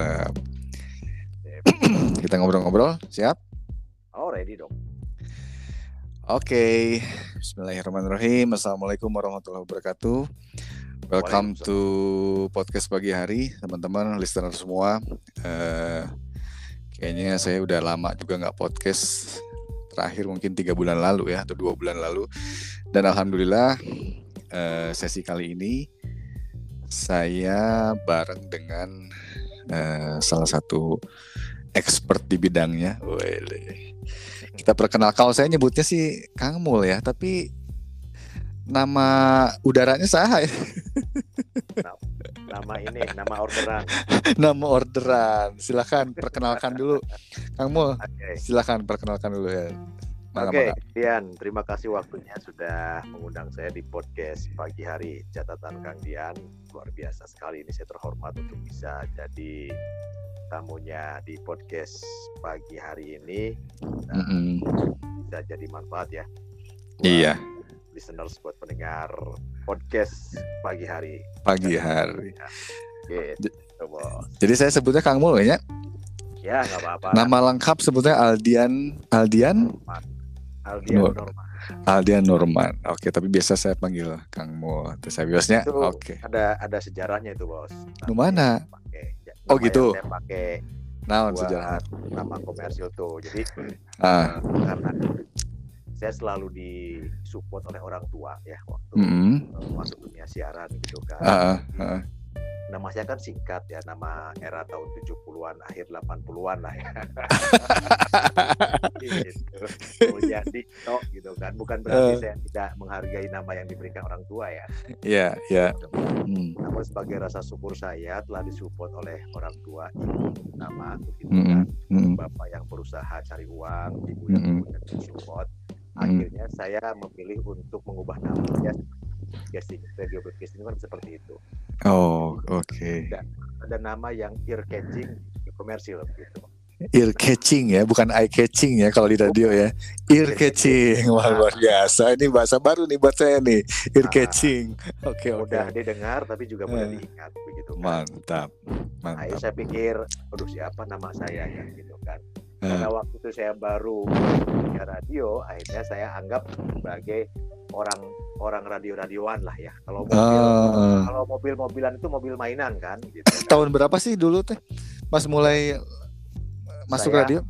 mantap. Kita ngobrol-ngobrol, siap? Oh, ready dong. Oke, Bismillahirrahmanirrahim. Assalamualaikum warahmatullahi wabarakatuh. Welcome to podcast pagi hari, teman-teman, listener semua. Uh, kayaknya saya udah lama juga nggak podcast. Terakhir mungkin tiga bulan lalu ya, atau dua bulan lalu. Dan alhamdulillah uh, sesi kali ini saya bareng dengan uh, salah satu expert di bidangnya. Wele. Kita perkenal kalau saya nyebutnya sih Kang Mul ya tapi nama udaranya saya nama ini nama orderan. Nama orderan. Silakan perkenalkan dulu Kang Mul. Okay. silakan perkenalkan dulu ya Oke, okay, Dian, terima kasih waktunya sudah mengundang saya di podcast pagi hari catatan Kang Dian. Luar biasa sekali ini saya terhormat untuk bisa jadi tamunya di podcast pagi hari ini dan mm -hmm. bisa jadi manfaat ya. Iya. Listeners buat pendengar podcast pagi hari. Pagi hari. Ya. Gitu, Jadi saya sebutnya Kang Mul ya? Ya nggak apa-apa. Nama lengkap sebutnya Aldian Aldian. Aldian Nur. Norman. Aldian Norman. Oke, tapi biasa saya panggil Kang Mul. Terus saya biasanya oke. Ada ada sejarahnya itu, Bos. Di mana? oh gitu saya pakai nah sejarah nama komersil tuh jadi ah. uh, karena saya selalu disupport oleh orang tua ya waktu mm -hmm. masuk dunia siaran gitu kan uh, uh, uh nama saya kan singkat ya nama era tahun 70-an akhir 80-an lah ya gitu. kemudian Dito gitu kan bukan berarti uh. saya tidak menghargai nama yang diberikan orang tua ya iya yeah, iya yeah. hmm. namun sebagai rasa syukur saya telah disupport oleh orang tua ibu nama gitu mm -hmm. kan mm-hmm. bapak yang berusaha cari uang ibu yang mm -hmm. support akhirnya mm -hmm. saya memilih untuk mengubah namanya broadcasting radio broadcasting kan seperti itu. Oh oke. okay. ada, ada nama yang ear catching komersil gitu. Ear catching ya bukan eye catching ya kalau di radio ya. Ear catching. wah luar biasa. Ini bahasa baru nih buat saya nih ear nah, catching. Oke okay, mudah okay. didengar tapi juga mudah uh, diingat begitu kan? Mantap mantap. nah, saya pikir aduh siapa nama saya kan gitu kan? Karena uh. waktu itu saya baru punya radio akhirnya saya anggap sebagai orang orang radio-radioan lah ya. Kalau mobil uh, kalau mobil-mobilan itu mobil mainan kan. Gitu. Tahun berapa sih dulu teh? Mas mulai masuk Saya radio?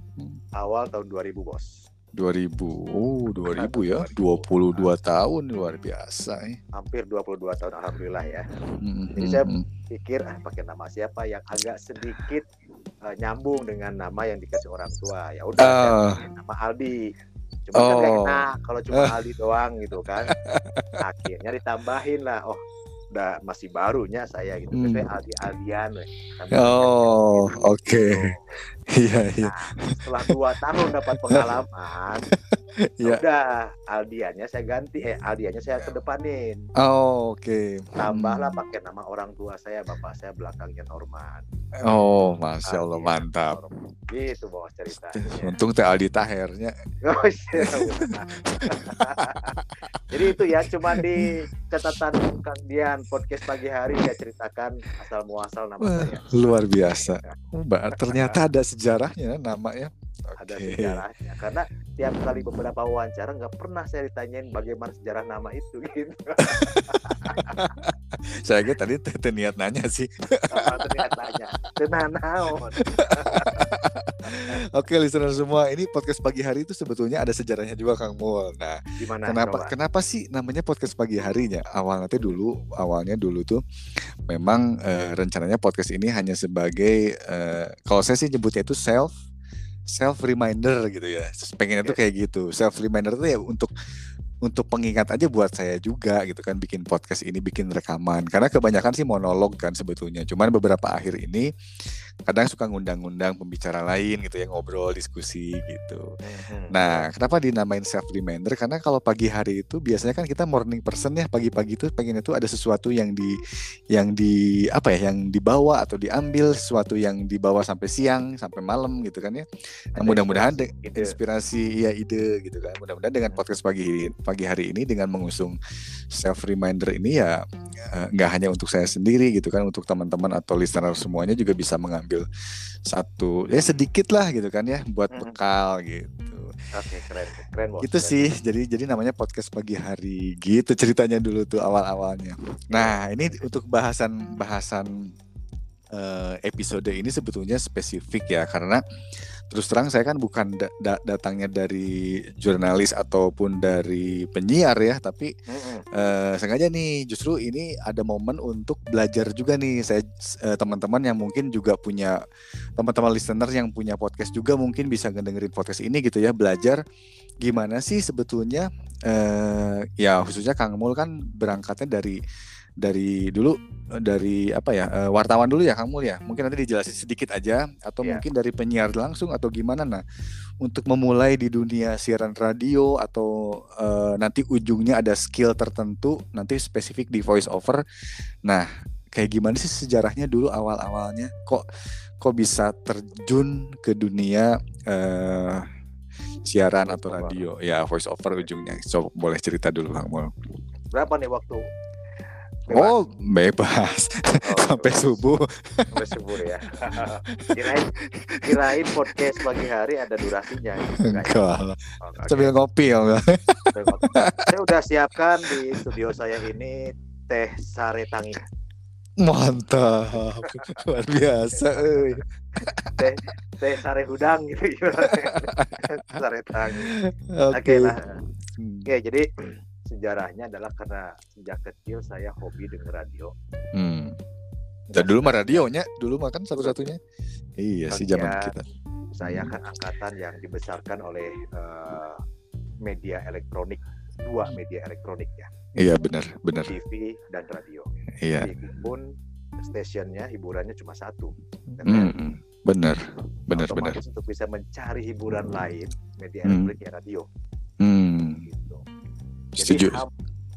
Awal tahun 2000 bos. 2000, oh 2000 ya, 22 tahun luar biasa. Eh. Hampir 22 tahun alhamdulillah ya. Mm-hmm. Jadi saya pikir ah, pakai nama siapa yang agak sedikit uh, nyambung dengan nama yang dikasih orang tua. Ya udah, uh. nama Aldi cuma oh. kan gak oh. enak kalau cuma Aldi doang gitu kan akhirnya ditambahin lah oh udah masih barunya saya gitu hmm. saya Aldi Aldian oh oke okay. Gitu. iya iya nah, setelah dua tahun dapat pengalaman ya. udah Aldiannya saya ganti eh Aldiannya saya kedepanin oh oke okay. tambahlah pakai nama orang tua saya bapak saya belakangnya Norman oh masya Allah Aldian mantap Norman. gitu bawa cerita untung teh Aldi Tahernya oh, iya, jadi itu ya cuma di catatan Kang Dian podcast pagi hari saya ceritakan asal muasal nama Wah, saya. Luar biasa. Mbak, ternyata ada sejarahnya nama ya. Ada sejarahnya karena tiap kali beberapa wawancara nggak pernah saya ditanyain bagaimana sejarah nama itu gitu. saya kira tadi niat nanya sih. niat nanya. Tenanaon. Oke, listener semua, ini podcast pagi hari itu sebetulnya ada sejarahnya juga Kang Mul. Nah, Gimana, kenapa coba? kenapa sih namanya podcast pagi harinya? Awalnya dulu, awalnya dulu tuh memang uh, rencananya podcast ini hanya sebagai uh, kalau saya sih nyebutnya itu self self reminder gitu ya. Pengennya tuh kayak gitu. Self reminder tuh ya untuk untuk pengingat aja buat saya juga gitu kan bikin podcast ini bikin rekaman. Karena kebanyakan sih monolog kan sebetulnya. Cuman beberapa akhir ini kadang suka ngundang-ngundang pembicara lain gitu ya ngobrol diskusi gitu. Hmm. nah kenapa dinamain self reminder karena kalau pagi hari itu biasanya kan kita morning person ya pagi-pagi itu pengen itu ada sesuatu yang di yang di apa ya yang dibawa atau diambil sesuatu yang dibawa sampai siang sampai malam gitu kan ya. Nah, mudah-mudahan inspirasi ya. ide gitu kan. Mudah-mudahan dengan podcast pagi pagi hari ini dengan mengusung self reminder ini ya eh, nggak hanya untuk saya sendiri gitu kan untuk teman-teman atau listener semuanya juga bisa mengambil satu ya sedikit lah gitu kan ya buat bekal gitu. Oke, keren, keren. Bos. Gitu keren. sih. Jadi jadi namanya podcast pagi hari gitu ceritanya dulu tuh awal-awalnya. Nah, ini untuk bahasan-bahasan uh, episode ini sebetulnya spesifik ya karena terus terang saya kan bukan da da datangnya dari jurnalis ataupun dari penyiar ya tapi mm-hmm. uh, sengaja nih justru ini ada momen untuk belajar juga nih saya uh, teman-teman yang mungkin juga punya teman-teman listener yang punya podcast juga mungkin bisa ngedengerin podcast ini gitu ya belajar gimana sih sebetulnya uh, ya khususnya Kang Mul kan berangkatnya dari dari dulu dari apa ya uh, wartawan dulu ya kamu ya? Mungkin nanti dijelasin sedikit aja atau yeah. mungkin dari penyiar langsung atau gimana? Nah untuk memulai di dunia siaran radio atau uh, nanti ujungnya ada skill tertentu nanti spesifik di voice over nah kayak gimana sih sejarahnya dulu awal awalnya kok kok bisa terjun ke dunia uh, siaran atau radio? Ya voice over ujungnya. So boleh cerita dulu bang Mul. Berapa nih waktu Bebas. Oh, bebas. Oh, Sampai subuh. Sampai subuh ya. kirain kirain podcast pagi hari ada durasinya. Enggak. Oh, Sambil ngopi ya enggak? saya udah siapkan di studio saya ini teh sare tangi. Mantap. Luar biasa teh teh sare udang gitu sare tangi. Oke okay. okay, lah. Oke, okay, jadi sejarahnya adalah karena sejak kecil saya hobi denger radio. Hmm. Dan dulu mah radionya, dulu mah kan satu-satunya. Iya sih zaman kita. Saya kan angkatan yang dibesarkan oleh uh, media elektronik, dua media elektronik ya. Iya benar, benar. TV dan radio. Iya. TV pun stasiunnya hiburannya cuma satu. Hmm, benar, benar, benar. Untuk bisa mencari hiburan lain, media elektronik ya radio. Hmm. Jadi ha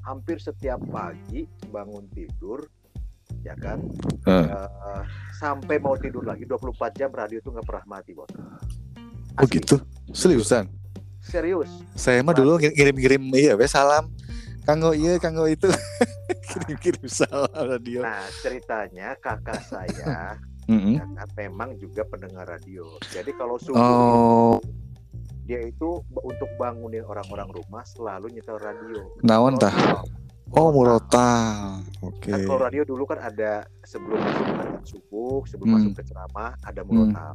hampir setiap pagi bangun tidur ya kan uh. Uh, sampai mau tidur lagi 24 jam radio itu nggak pernah mati bos. Oh gitu, seriusan? Serius. Saya mah dulu ngirim-ngirim iya, be salam. Kanggo iya, kanggo itu. Kirim-kirim salam radio. Nah, ceritanya kakak saya mm -hmm. ya kan, memang juga pendengar radio. Jadi kalau subuh oh dia itu untuk bangunin orang-orang rumah selalu nyetel radio. Naon tah? Oh murota, oke. Okay. Kan kalau radio dulu kan ada sebelum masuk subuh, sebelum hmm. masuk ke ceramah ada murota.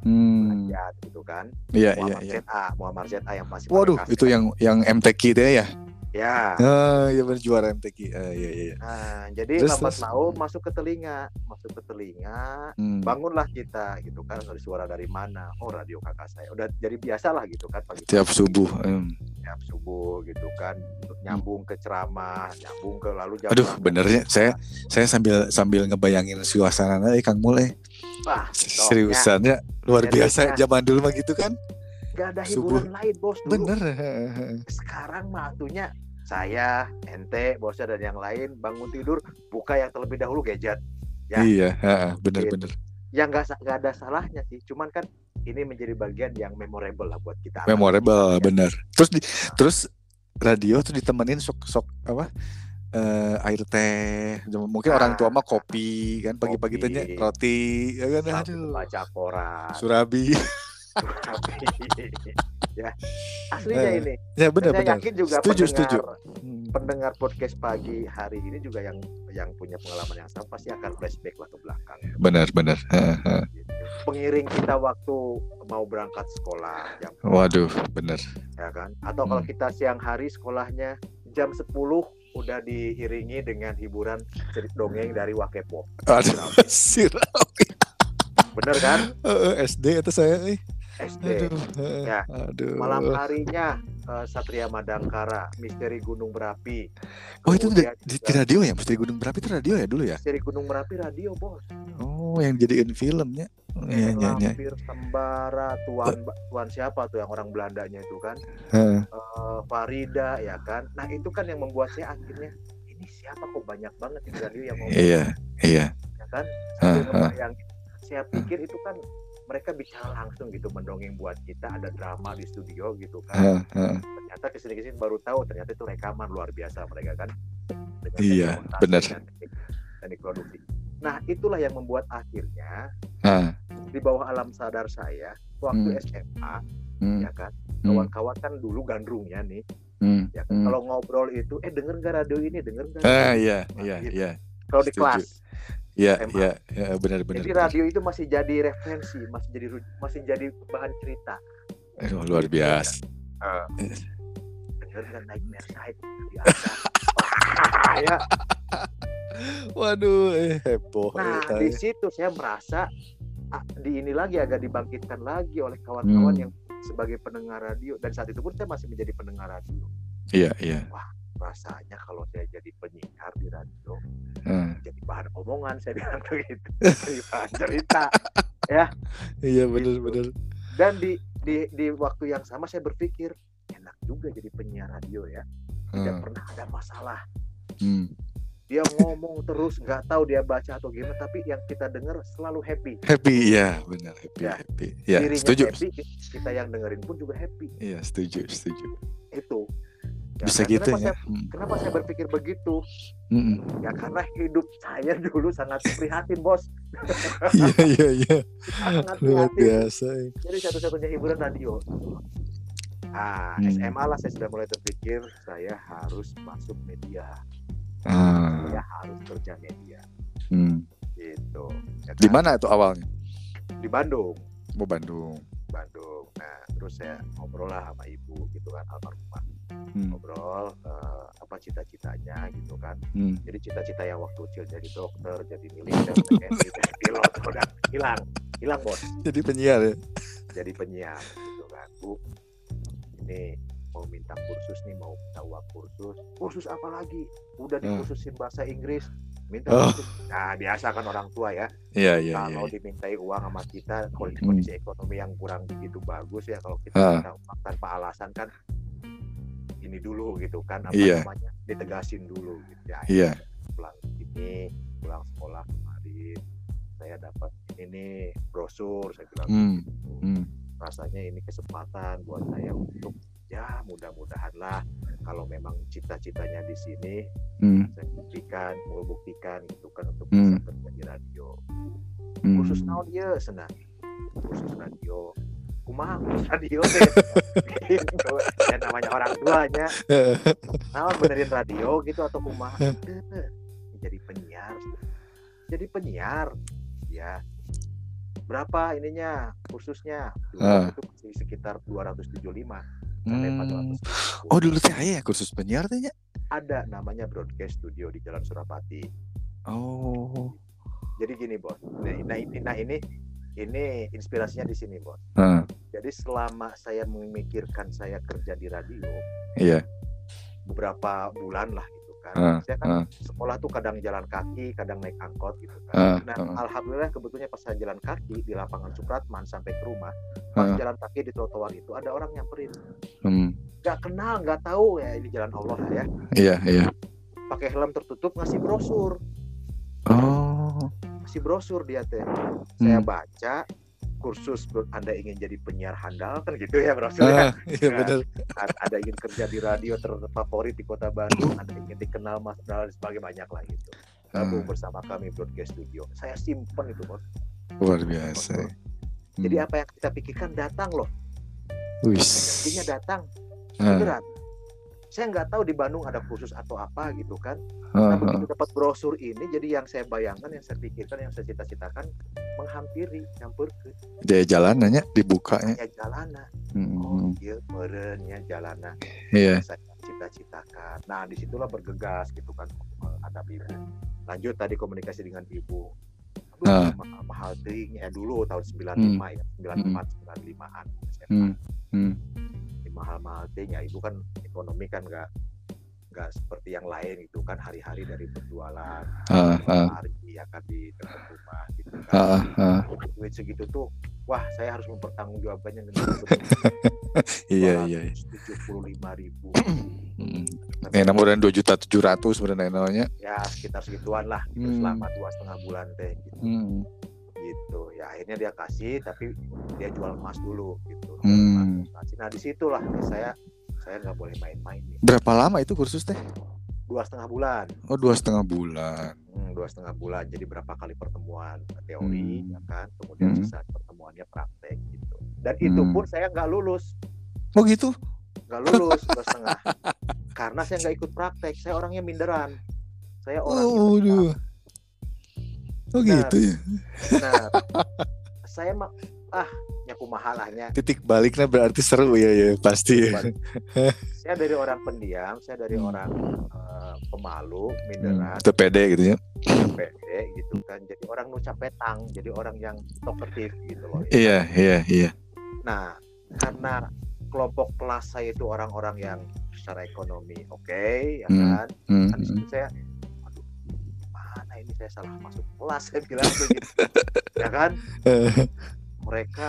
Hmm. gitu kan. Iya iya iya. Muhammad ZA yang masih Waduh, itu yang yang MTQ itu ya? Ya. Ah, ya berjuara MTQ. Uh, iya, iya iya. Nah, jadi terus, lambat laun masuk ke telinga, masuk ke telinga, hmm. bangunlah kita gitu kan dari suara dari mana? Oh, radio kakak saya. Udah jadi biasa lah gitu kan pagi. Tiap subuh. Um. Tiap subuh gitu kan untuk hmm. nyambung ke ceramah, nyambung ke lalu jam Aduh, benernya saya saya sambil sambil ngebayangin suasananya eh Kang Mulai. Wah, seriusannya luar biasa zaman dulu mah gitu kan gak ada hiburan Subuh. lain bos dulu. Bener. Sekarang mah atunya saya, ente, bosnya dan yang lain bangun tidur buka yang terlebih dahulu gadget. Ya. Iya, bener-bener. Gitu. Yang nggak gak ada salahnya sih, cuman kan ini menjadi bagian yang memorable lah buat kita. Memorable, ya. bener. Terus di, nah. terus radio tuh ditemenin sok sok apa? Uh, air teh mungkin nah, orang tua mah kopi kan pagi-pagi tanya roti ya kan aduh baca koran surabi ya aslinya eh, ini. ya benar saya benar. yakin juga setuju pendengar, setuju. pendengar podcast pagi hari ini juga yang yang punya pengalaman yang sama pasti akan flashback lah ke belakang. Benar benar. Gitu. pengiring kita waktu mau berangkat sekolah jam waduh benar. Ya kan? Atau kalau hmm. kita siang hari sekolahnya jam 10 udah diiringi dengan hiburan cerita dongeng dari Wakepo. Aduh, Bener kan? SD itu saya eh. SD. Aduh, ya. Aduh. Malam harinya uh, Satria Madangkara, Misteri Gunung Berapi. Oh itu di, di, di radio ya, Misteri Gunung Berapi itu radio ya dulu ya? Misteri Gunung Berapi radio bos. Oh yang jadiin filmnya. Iya, iya, iya. Sembara, Tuan uh. Tuan siapa tuh yang orang Belandanya itu kan? Uh. Uh, Farida ya kan. Nah itu kan yang membuat saya akhirnya ini siapa kok banyak banget di radio yang mau. Iya, iya. Ya kan? uh, uh. yang saya pikir itu kan mereka bicara langsung gitu mendongeng buat kita ada drama di studio gitu kan uh, uh. ternyata ke sini ke sini baru tahu ternyata itu rekaman luar biasa mereka kan iya benar teknik produksi nah itulah yang membuat akhirnya uh. di bawah alam sadar saya waktu hmm. SMA hmm. ya kan hmm. kawan-kawan kan dulu gandrungnya nih hmm. ya kan hmm. kalau ngobrol itu eh denger nggak radio ini denger nggak ah iya iya gitu. iya kalau di kelas Iya, iya, ya, benar benar. Jadi radio itu masih jadi referensi, masih jadi masih jadi bahan cerita. Eh, luar biasa. Uh, naik Merside biasa. ya. Waduh, eh, heboh. Nah, di situ saya merasa di ini lagi agak dibangkitkan lagi oleh kawan-kawan hmm. yang sebagai pendengar radio dan saat itu pun saya masih menjadi pendengar radio. Iya iya. Wah rasanya kalau saya jadi penyiar di radio hmm. jadi bahan omongan saya bilang begitu jadi bahan cerita ya. Iya benar-benar. Gitu. Dan di di di waktu yang sama saya berpikir enak juga jadi penyiar radio ya. Tidak hmm. pernah ada masalah. Hmm dia ngomong terus nggak tahu dia baca atau gimana tapi yang kita dengar selalu happy happy ya benar happy ya. happy ya Dirinya setuju happy, kita yang dengerin pun juga happy iya setuju setuju itu ya, bisa gitu kenapa ya saya, hmm. kenapa saya berpikir begitu hmm. ya karena hidup saya dulu sangat prihatin bos iya iya iya luar biasa ya. jadi satu-satunya hiburan radio ah hmm. SMA lah saya sudah mulai terpikir saya harus masuk media ah. dia harus kerja media hmm. gitu ya kan? di mana itu awalnya di Bandung mau oh, Bandung Bandung nah terus saya ngobrol lah sama ibu gitu kan almarhumah hmm. ngobrol uh, apa cita-citanya gitu kan. Hmm. jadi cita-cita yang waktu kecil jadi dokter jadi militer jadi pilot udah hilang hilang bos. Jadi penyiar ya? Jadi penyiar gitu kan. Bu ini mau minta kursus nih mau minta uang kursus. Kursus apa lagi? Udah hmm. dikursusin bahasa Inggris. Minta oh. kursus. Nah biasa kan orang tua ya. Iya iya kalau ya, dimintai uang sama kita kondisi, kondisi ekonomi yang kurang begitu bagus ya kalau kita uh. minta uang tanpa alasan kan ini dulu gitu kan apa yeah. namanya ditegasin dulu gitu ya yeah. pulang ini pulang sekolah kemarin saya dapat ini nih brosur saya bilang hmm. Gitu. Hmm. rasanya ini kesempatan buat saya untuk ya mudah-mudahan lah kalau memang cita-citanya di sini hmm. saya buktikan mau buktikan gitu kan untuk hmm. bisa kerja di radio hmm. khusus naon dia senang khusus radio kumaha radio deh gitu. ya namanya orang tuanya nah benerin radio gitu atau kumaha jadi penyiar jadi penyiar ya berapa ininya khususnya uh. itu masih sekitar 275 Hmm. Oh dulu saya ya kursus penyiar tanya. Ada namanya broadcast studio di Jalan Surapati. Oh. Jadi gini bos, nah, nah ini, nah ini ini inspirasinya di sini bos. Hmm. Jadi selama saya memikirkan saya kerja di radio, iya. beberapa bulan lah kan. Uh, saya kan uh. sekolah tuh kadang jalan kaki, kadang naik angkot gitu kan. Uh, nah, uh. alhamdulillah kebetulannya pas saya jalan kaki di lapangan Supratman sampai ke rumah, pas uh. jalan kaki di trotoar itu ada orang nyamperin. Hmm. Gak kenal, gak tahu ya ini jalan Allah ya. Iya, iya. Pakai helm tertutup ngasih brosur. Oh. Ngasih brosur dia teh. Saya hmm. baca, kursus Anda ingin jadi penyiar handal kan gitu ya Bro. Ah, iya nah, benar. Ada ingin kerja di radio terfavorit di Kota Bandung, ada ingin dikenal Mas dan sebagai banyak lah gitu. Gabung ah. bersama kami Broadcast Studio. Saya simpen itu, Bos. Luar biasa. Jadi hmm. apa yang kita pikirkan datang loh. Wis. datang. Ah. Beneran saya nggak tahu di Bandung ada khusus atau apa gitu kan. Nah begitu dapat brosur ini jadi yang saya bayangkan yang saya pikirkan yang saya cita-citakan menghampiri campur ke dia jalanannya dibukanya. Ya jalanan hmm. oh iya merenya jalanan iya. Saya cita-citakan. Nah di situlah bergegas gitu kan ada ibu lanjut tadi komunikasi dengan ibu. Aduh, uh. mahal, mahal ya dulu tahun 95 hmm. ya 94 hmm. 95an hmm. Hmm mahal-mahal ya ibu kan ekonomi kan nggak nggak seperti yang lain itu kan hari-hari dari berjualan uh, uh. hari ya kan di dekat rumah gitu kan uh, uh. duit segitu tuh wah saya harus mempertanggungjawabkannya dengan iya iya tujuh puluh lima ribu Eh, namun dua juta tujuh ratus sebenarnya. Ya sekitar segituan lah, gitu, hmm. selama dua setengah bulan teh. Gitu. Hmm. Gitu. Gitu ya akhirnya dia kasih tapi dia jual emas dulu gitu. Hmm. nah di situlah saya saya nggak boleh main-main berapa lama itu kursus teh? Dua setengah bulan. Oh dua setengah bulan. Hmm, dua setengah bulan. Jadi berapa kali pertemuan teori hmm. ya kan? Kemudian hmm. sisa pertemuannya praktek gitu. Dan hmm. itu pun saya nggak lulus. Oh gitu? Nggak lulus dua setengah. Karena saya nggak ikut praktek. Saya orangnya minderan. Saya orang oh, oh gitu ya nah saya mah ah nyaku mahalahnya titik baliknya berarti seru ya ya pasti saya dari orang pendiam saya dari hmm. orang uh, pemalu minderan hmm, pede gitu ya pede gitu kan jadi orang nucap petang jadi orang yang talkative gitu loh ya. iya iya iya nah karena kelompok kelas saya itu orang-orang yang secara ekonomi oke okay, ya hmm. kan hmm. kan hmm. saya mana ini saya salah masuk kelas saya bilang begitu ya kan? Mereka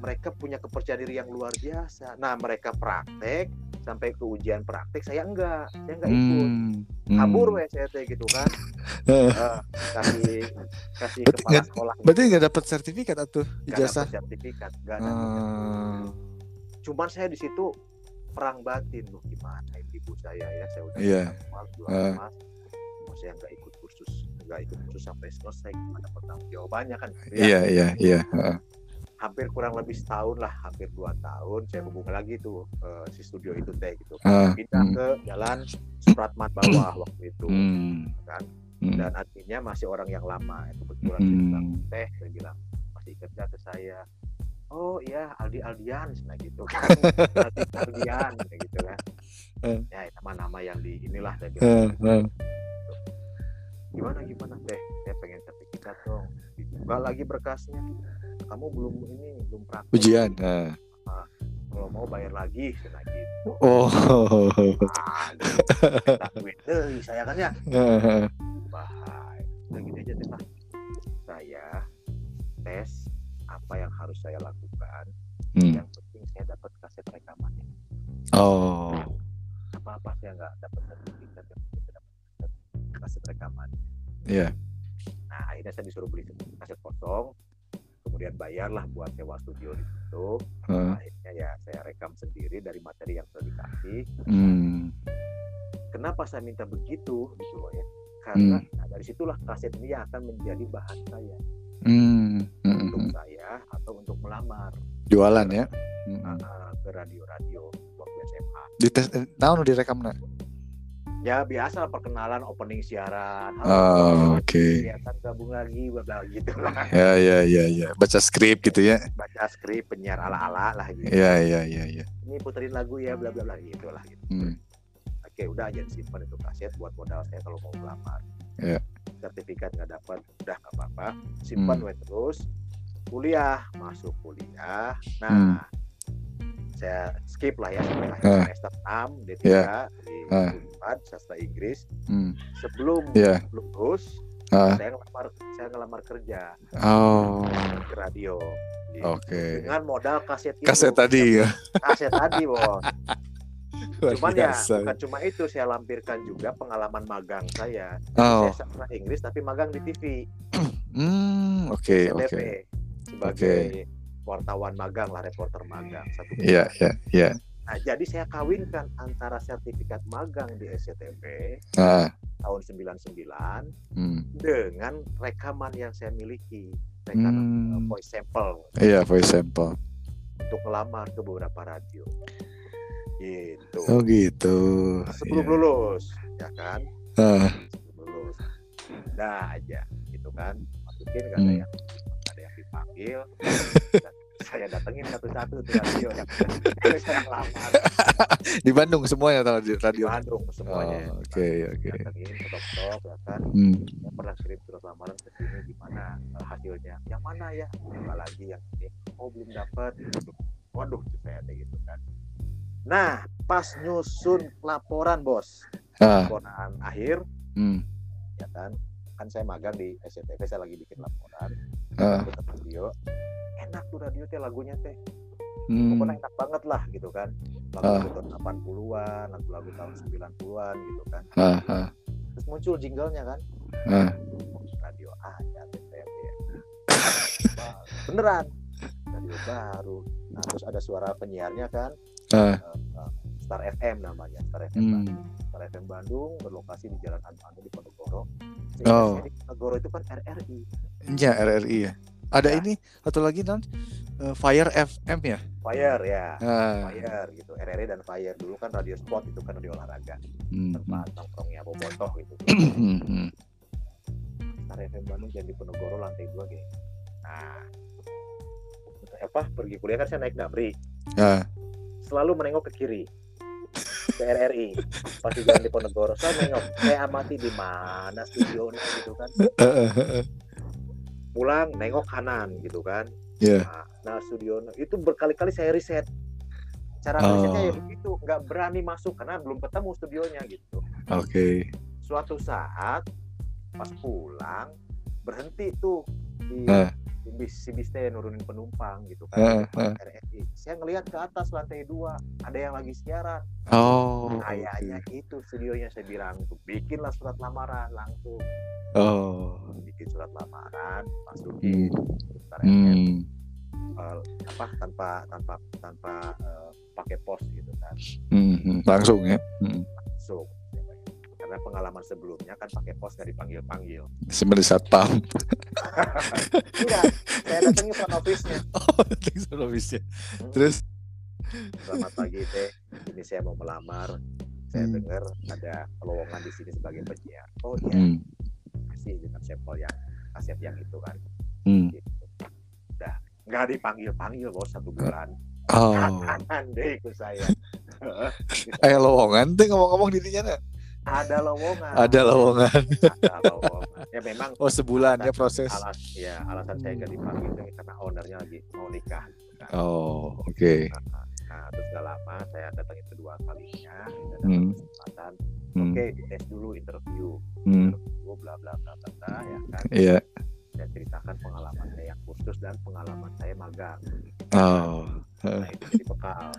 mereka punya kepercayaan diri yang luar biasa. Nah mereka praktek sampai ke ujian praktek saya enggak. Saya enggak ikut. Hmm. kabur hmm. saya teh gitu kan. Uh, kasih kasih berarti kepala gak, sekolah. berarti nggak dapat sertifikat atau ijazah? sertifikat enggak ada uh. cuman saya di situ perang batin loh. Gimana ibu saya ya? Saya udah yeah. jual uh. emas mau saya nggak ikut nggak ikut kursus sampai selesai gimana pertanggung jawabannya kan iya iya iya hampir kurang lebih setahun lah hampir dua tahun saya hubungi lagi tuh uh, si studio itu teh gitu uh, pindah hmm. ke jalan Supratman bawah waktu itu hmm. kan hmm. dan artinya masih orang yang lama itu kebetulan hmm. bilang teh saya bilang masih kerja ke saya oh iya Aldi Aldian nah gitu kan Aldi Aldian gitu kan uh. ya nama-nama yang di inilah saya bilang uh, uh. Gimana gimana? Teh saya pengen sertifikat dong. Dibuka lagi berkasnya. Kamu belum ini belum praktek. Ujian nah. nah, kalau mau bayar lagi saya gitu. Oh. Nah, saya kan ya. Bahaya. Udah gini aja deh lah saya tes apa yang harus saya lakukan. Hmm. yang penting saya dapat kaset rekamannya oh. Apa apa saya nggak dapat kaset rekamannya iya yeah. nah akhirnya saya disuruh beli kaset kosong kemudian bayarlah buat sewa studio di situ hmm. akhirnya ya saya rekam sendiri dari materi yang sudah dikasih hmm. kenapa saya minta begitu gitu loh ya karena hmm. nah, dari situlah kaset ini akan menjadi bahan saya hmm. untuk hmm. saya atau untuk melamar jualan ya hmm. ke radio-radio waktu SMA di tes eh, tahun direkam nak ya biasa perkenalan opening siaran. Oh, oke. Okay. kan gabung lagi bla gitu. Lah ya ya ya ya. Baca skrip gitu ya. Baca skrip penyiar ala ala lah gitu. Ya ya ya ya. Ini puterin lagu ya bla bla bla gitu lah gitu. Hmm. oke udah aja simpan itu kaset buat modal saya kalau mau melamar ya. sertifikat nggak dapat udah nggak apa-apa. Simpan hmm. terus. Kuliah masuk kuliah. Nah hmm saya skip lah ya sampai akhir uh. semester 6 D3 yeah. di uh. Sastra Inggris. Hmm. Sebelum yeah. lulus uh. saya ngelamar saya ngelamar kerja. Oh. Ke radio. Oke. Okay. Dengan modal kaset itu. Kaset tadi ya. Kaset tadi, Bos. Cuman ya bukan cuma itu saya lampirkan juga pengalaman magang saya. Oh. Saya sastra Inggris tapi magang di TV. Hmm, oke, okay, oke. Okay. Sebagai okay wartawan magang lah reporter magang satu Iya iya iya. Nah jadi saya kawinkan antara sertifikat magang di SCTV ah. tahun 99 hmm. dengan rekaman yang saya miliki rekaman hmm. voice sample. Iya voice sample. Untuk melamar ke beberapa radio. Gitu. Oh gitu. Sebelum yeah. lulus, ya kan? Uh. Sebelum lulus. Nah aja, gitu kan. Masukin gak ada hmm. yang ada yang dipanggil. saya datengin satu-satu tuh radio yang saya lamar. di Bandung semuanya radio. Di Bandung semuanya. Oke oh, oke. Okay. Datengin top ya kan. Hmm. Saya pernah kirim surat lamaran ke sini gimana uh, hasilnya. Yang mana ya? Coba lagi yang ini. Oh belum dapat. Waduh, saya ada gitu kan. Nah, pas nyusun laporan bos, ah. laporan akhir, hmm. ya kan, kan saya magang di SCTV, saya lagi bikin laporan, ah. video, enak tuh radio teh lagunya teh hmm. pokoknya enak banget lah gitu kan lagu-lagu uh. tahun 80-an lagu-lagu tahun 90-an gitu kan uh, uh. terus muncul jinglenya kan uh. radio aja TTP ya beneran radio baru nah terus ada suara penyiarnya kan uh. Uh, Star FM namanya Star FM hmm. Bandung Star FM Bandung berlokasi di Jalan Anu di Ponorogo oh. Ponorogo itu kan RRI ya RRI ya. Ada ya. ini atau lagi non uh, Fire FM ya? Fire ya. Uh. Fire gitu RRI dan Fire. Dulu kan radio sport itu kan radio olahraga. Hmm. tempat nongkrongnya bobotoh gitu. Hmm. Star FM Bandung jadi Ponorogo lantai dua gitu nah. Apa pergi kuliah kan saya naik damri. Uh. selalu menengok ke kiri. Ke RRI pasti jalan di Ponegoro saya nengok saya amati di mana studionya? Gitu kan pulang nengok kanan gitu kan yeah. nah, nah studio itu berkali-kali saya riset cara oh. risetnya ya begitu nggak berani masuk karena belum ketemu studionya gitu oke okay. suatu saat pas pulang berhenti tuh di uh bis si bis teh nurunin penumpang gitu kan uh, uh. RRI saya ngelihat ke atas lantai dua ada yang lagi siaran oh kayaknya okay. itu studionya saya bilang tuh bikinlah surat lamaran langsung oh bikin surat lamaran masukin hmm. hmm. Uh, apa tanpa tanpa tanpa uh, pakai pos gitu kan hmm, hmm. langsung ya hmm. langsung karena pengalaman sebelumnya kan pakai pos gak dipanggil panggil sebenarnya satpam. Enggak saya datangi front office-nya. Oh datangi front office-nya. Hmm. terus? Selamat pagi teh. Ini saya mau melamar. Saya hmm. dengar ada lowongan di sini sebagai penyiar. Oh iya. Hmm. kasih dengan sampel yang kaset yang itu kan. Hmm. gitu. udah nggak dipanggil panggil bos satu bulan. Oh. Kanan deh ikut saya. Eh lowongan tuh ngomong-ngomong dirinya ada lowongan. Ada lowongan. Ada lowongan. Ya memang oh sebulan ya proses. alas ya alasan saya nggak dipanggil itu karena ownernya lagi mau nikah. Kan. oh oke. Okay. nah, nah, terus gak lama saya datang kedua kalinya dan hmm. kesempatan. Hmm. oke okay, tes dulu interview. Hmm. interview bla bla bla bla, bla ya kan? Iya. Yeah. saya ceritakan pengalaman saya yang khusus dan pengalaman saya magang. Oh. Nah itu jadi bekal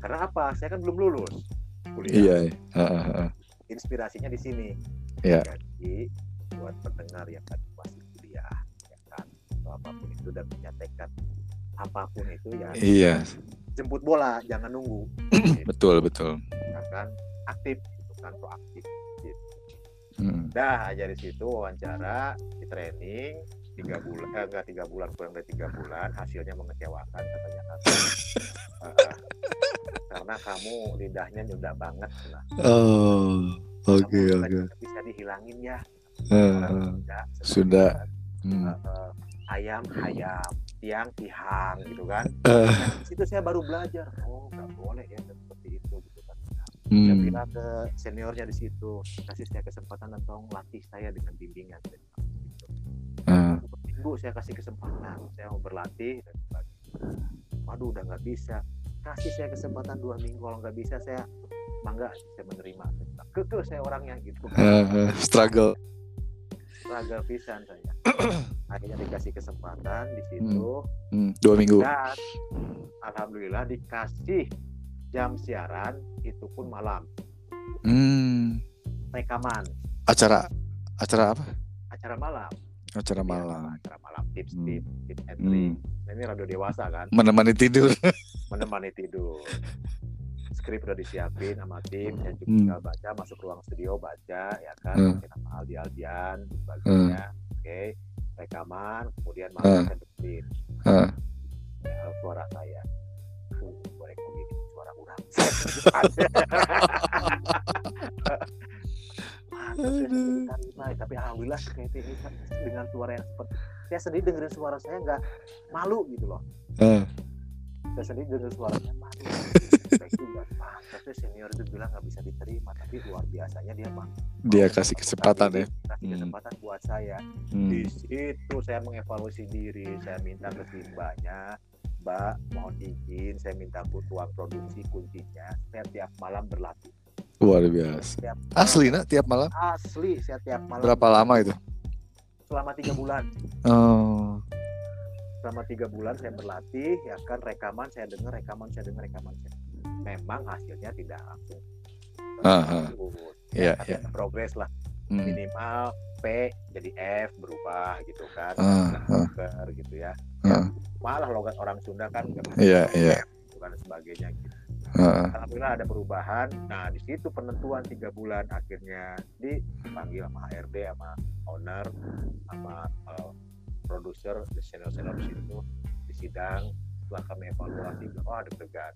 karena apa? Saya kan belum lulus kuliah. Iya uh, uh, uh inspirasinya di sini. Ya. Jadi buat pendengar yang kan masih kuliah, ya kan, atau apa pun itu dan punya tekad apa pun itu ya. Iya. Jemput bola, jangan nunggu. betul betul. Ya kan aktif, itu kan proaktif. Gitu. Hmm. Dah aja di situ wawancara, di training, tiga bulan eh, enggak tiga bulan kurang dari tiga bulan hasilnya mengecewakan katanya uh, karena kamu lidahnya nyudah banget lah oh oke okay, oke okay. bisa dihilangin ya uh, sudah hmm. uh, ayam ayam tiang tihang gitu kan uh. nah, situ saya baru belajar oh nggak boleh ya seperti itu gitu kan hmm. saya bilang ke seniornya di situ kasih saya kesempatan dan tolong latih saya dengan bimbingan gitu. Minggu saya kasih kesempatan saya mau berlatih dan waduh udah nggak bisa. Kasih saya kesempatan dua minggu kalau nggak bisa saya mangga saya menerima. Keke saya orangnya gitu. Uh, struggle. Struggle pisan saya. Akhirnya dikasih kesempatan di situ. Hmm. Hmm. dua minggu. Dan alhamdulillah dikasih jam siaran itu pun malam. Hmm. rekaman. Acara acara apa? Acara malam acara malam acara malam tips hmm. tips tips and hmm ini radio dewasa kan menemani tidur menemani tidur skrip udah disiapin sama tim saya cuma hmm. tinggal baca masuk ruang studio baca ya kan hmm. nama Aldi Aldian sebagainya hmm. oke okay. rekaman kemudian masuk hmm. dengerin hmm. ya, suara saya uh, goreng begini suara kurang tapi alhamdulillah dengan suara yang seperti saya sendiri dengerin suara saya nggak malu gitu loh. Uh. saya sendiri dengerin suaranya malu. Tapi senior itu bilang nggak bisa diterima tapi luar biasanya dia mah dia kasih kesempatan ya? kasih hmm. kesempatan buat saya. Hmm. di situ saya mengevaluasi diri saya minta ke mbaknya mbak mohon izin saya minta uang produksi kuncinya saya tiap malam berlatih Luar biasa. Tiap asli nak tiap malam? Asli saya tiap malam. Berapa lama itu? Selama tiga bulan. Oh. Selama tiga bulan saya berlatih, ya kan rekaman saya dengar, rekaman saya dengar, rekaman saya. Memang hasilnya tidak langsung. Uh, uh. Ya, yeah, yeah. progres lah. hmm. minimal P jadi F berubah gitu kan uh, uh. gitu ya, uh. malah logat orang Sunda kan iya iya gitu kan sebagainya gitu uh. alhamdulillah ada perubahan. Nah di situ penentuan tiga bulan akhirnya dipanggil sama HRD sama owner sama uh, produser senior senior di situ di sidang. Setelah kami evaluasi oh deg-degan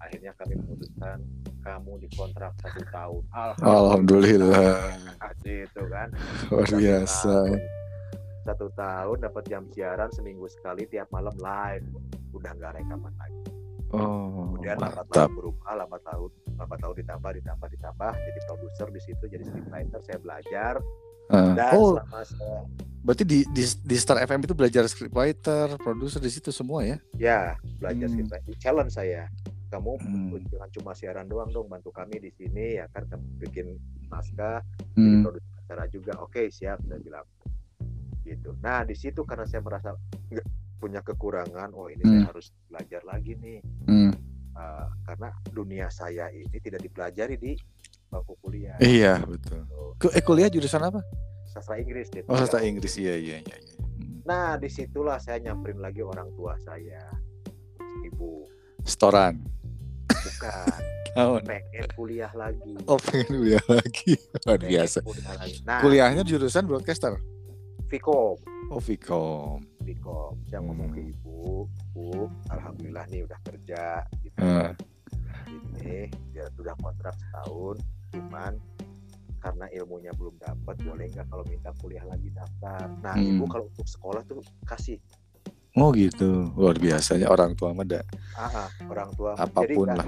akhirnya kami memutuskan kamu dikontrak satu tahun. Alhamdulillah, itu kan. Luar biasa. satu tahun dapat jam siaran seminggu sekali tiap malam live. Udah nggak rekaman lagi oh kemudian lambat tahun berubah lambat tahun lambat tahun ditambah ditambah ditambah jadi produser di situ jadi scriptwriter saya belajar uh, dan oh. selama saya Berarti di, di di Star FM itu belajar scriptwriter, produser di situ semua ya? Ya, belajar hmm. scriptwriter. Challenge saya kamu hmm. jangan cuma siaran doang dong bantu kami di sini ya kan bikin naskah hmm. produksi acara juga oke okay, siap saya bilang gitu nah di situ karena saya merasa punya kekurangan oh ini hmm. saya harus belajar lagi nih. Hmm. uh, karena dunia saya ini tidak dipelajari di bangku kuliah. Iya betul. Ke eh, kuliah jurusan apa? Sastra Inggris gitu. oh sastra Inggris. Iya iya iya, iya. Hmm. nah di situlah saya nyamperin lagi orang tua saya ibu. Setoran. Bukan. Tahun. pengen kuliah lagi. Oh pengen kuliah lagi. Luar biasa. kuliah lagi. Nah, kuliahnya jurusan broadcaster? Vkom oh Vkom Vkom saya hmm. ngomong ke hmm. ibu bu alhamdulillah nih udah kerja gitu hmm. ini dia sudah kontrak setahun cuman karena ilmunya belum dapat boleh nggak kalau minta kuliah lagi daftar nah hmm. ibu kalau untuk sekolah tuh kasih Oh gitu, luar biasanya orang tua meda. Ah, orang tua. Apa pun Jadi, lah.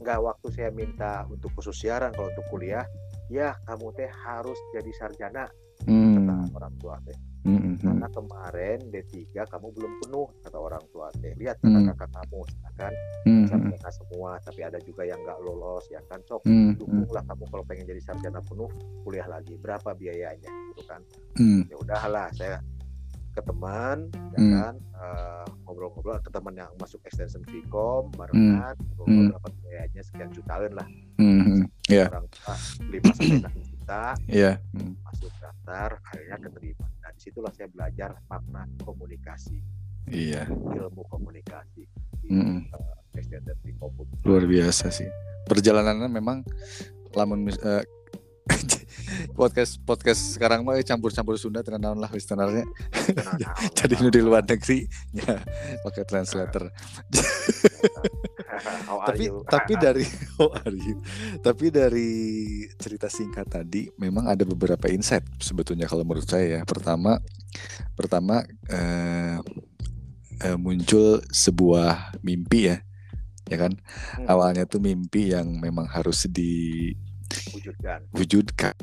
Enggak waktu saya minta untuk khusus siaran kalau untuk kuliah, ya kamu teh harus jadi sarjana. Hmm. Orang tua teh. Hmm, hmm, hmm. Karena kemarin D3 kamu belum penuh kata orang tua teh. Lihat kakak kakak kamu, ya kan hmm. sarjana semua, tapi ada juga yang nggak lolos ya kan. Sok hmm. dukunglah kamu kalau pengen jadi sarjana penuh, kuliah lagi. Berapa biayanya, gitu kan? Hmm. Ya udahlah, saya ke teman ya hmm. kan uh, ngobrol-ngobrol ke teman yang masuk extension Vcom barengan hmm. ngobrol hmm. dapat biayanya sekian jutaan lah hmm. yeah. orang tua lima sampai enam juta yeah. hmm. masuk daftar akhirnya keterima nah di situlah saya belajar makna komunikasi iya ilmu komunikasi di hmm. uh, Vcom luar biasa sih perjalanannya memang lamun uh, podcast podcast sekarang mah campur-campur Sunda tenan lah listenernya. Jadi nu di luar negeri ya pakai translator. tapi tapi dari oh are you? Tapi dari cerita singkat tadi memang ada beberapa insight sebetulnya kalau menurut saya ya. Pertama pertama eh, eh, muncul sebuah mimpi ya. Ya kan? Hmm. Awalnya tuh mimpi yang memang harus di wujudkan wujudkan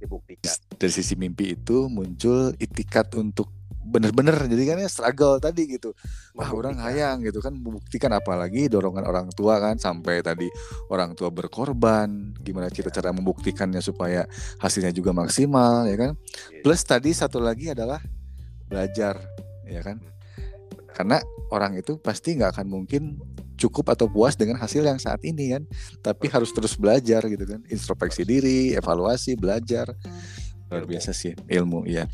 dibuktikan dari sisi mimpi itu muncul itikat untuk bener-bener jadi kan ya struggle tadi gitu. Wah orang hayang gitu kan membuktikan apalagi dorongan orang tua kan sampai tadi orang tua berkorban gimana kita ya. cara membuktikannya supaya hasilnya juga maksimal ya kan? Ya. plus tadi satu lagi adalah belajar ya kan? Hmm. karena orang itu pasti nggak akan mungkin cukup atau puas dengan hasil yang saat ini kan. Tapi harus terus belajar gitu kan introspeksi diri evaluasi belajar. Luar biasa sih ilmu ya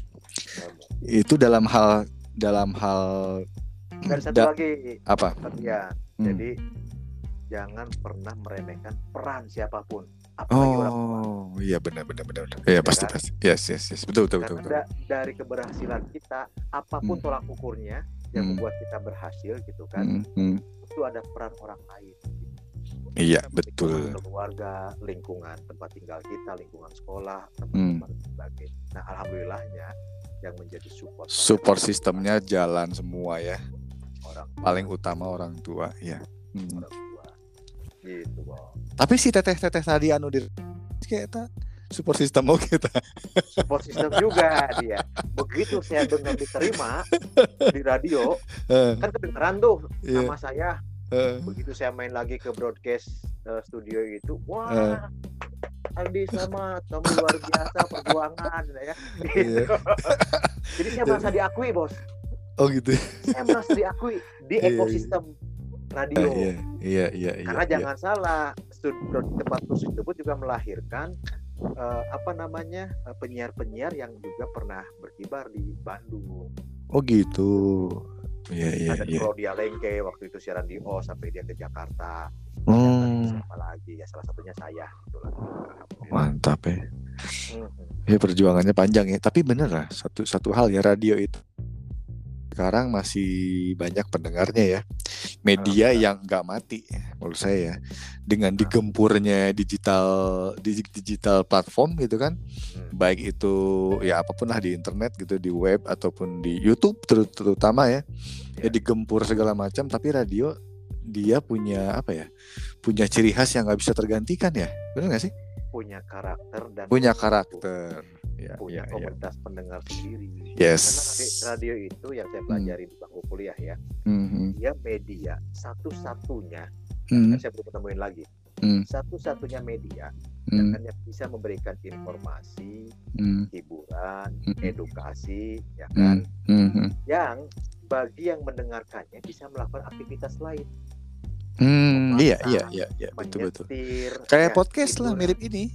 itu dalam hal dalam hal dan satu da lagi apa ya hmm. jadi jangan pernah meremehkan peran siapa pun apalagi oh, orang tua. iya benar benar benar. Iya ya pasti kan? pasti. Yes yes yes. Betul betul betul. betul. Da dari keberhasilan kita apa pun hmm. tolak ukurnya yang hmm. membuat kita berhasil gitu kan. Hmm. Hmm itu ada peran orang lain. Iya betul. Keluarga, lingkungan tempat tinggal kita, lingkungan sekolah, tempat-tempat hmm. sebagainya. Nah alhamdulillahnya yang menjadi support. Support sistemnya jalan semua ya. Orang tua. paling utama orang tua ya. Hmm. Orang tua. Gitu bang. Tapi si teteh-teteh tadi anu di kayak support system mau kita support system juga dia begitu saya dengar diterima di radio kan kedengeran tuh yeah. nama saya uh. begitu saya main lagi ke broadcast uh, studio itu wah uh. Aldi sama kamu luar biasa perjuangan ya gitu. Yeah. jadi saya merasa diakui bos oh gitu saya merasa diakui di iya, iya. ekosistem radio. Uh, iya, iya, iya, Karena iya, jangan salah, tempat khusus tersebut juga melahirkan uh, apa namanya penyiar-penyiar yang juga pernah berkibar di Bandung. Oh gitu. Iya iya Ada iya. Claudia Lengke waktu itu siaran di O sampai dia ke Jakarta. Hmm. Apa lagi ya salah satunya saya. Itulah. Mantap ya. Hmm. Ya perjuangannya panjang ya. Tapi bener lah satu satu hal ya radio itu sekarang masih banyak pendengarnya ya media yang nggak mati menurut saya ya dengan digempurnya digital digital platform gitu kan hmm. baik itu ya apa pun lah di internet gitu di web ataupun di YouTube terutama ya ya iya. digempur segala macam tapi radio dia punya apa ya punya ciri khas yang nggak bisa tergantikan ya benar nggak sih punya karakter dan punya karakter ya, punya ya, komunitas ya. pendengar sendiri. Yes. Karena radio itu yang saya pelajari hmm. di bangku kuliah ya, hmm. dia media satu-satunya, hmm. kan saya belum menemuin lagi, hmm. satu-satunya media hmm. yang bisa memberikan informasi, hmm. hiburan, hmm. edukasi, ya kan, hmm. Hmm. yang bagi yang mendengarkannya bisa melakukan aktivitas lain. Hmm, iya, iya, iya, iya, betul betul. Kayak ya, podcast lah mirip ini.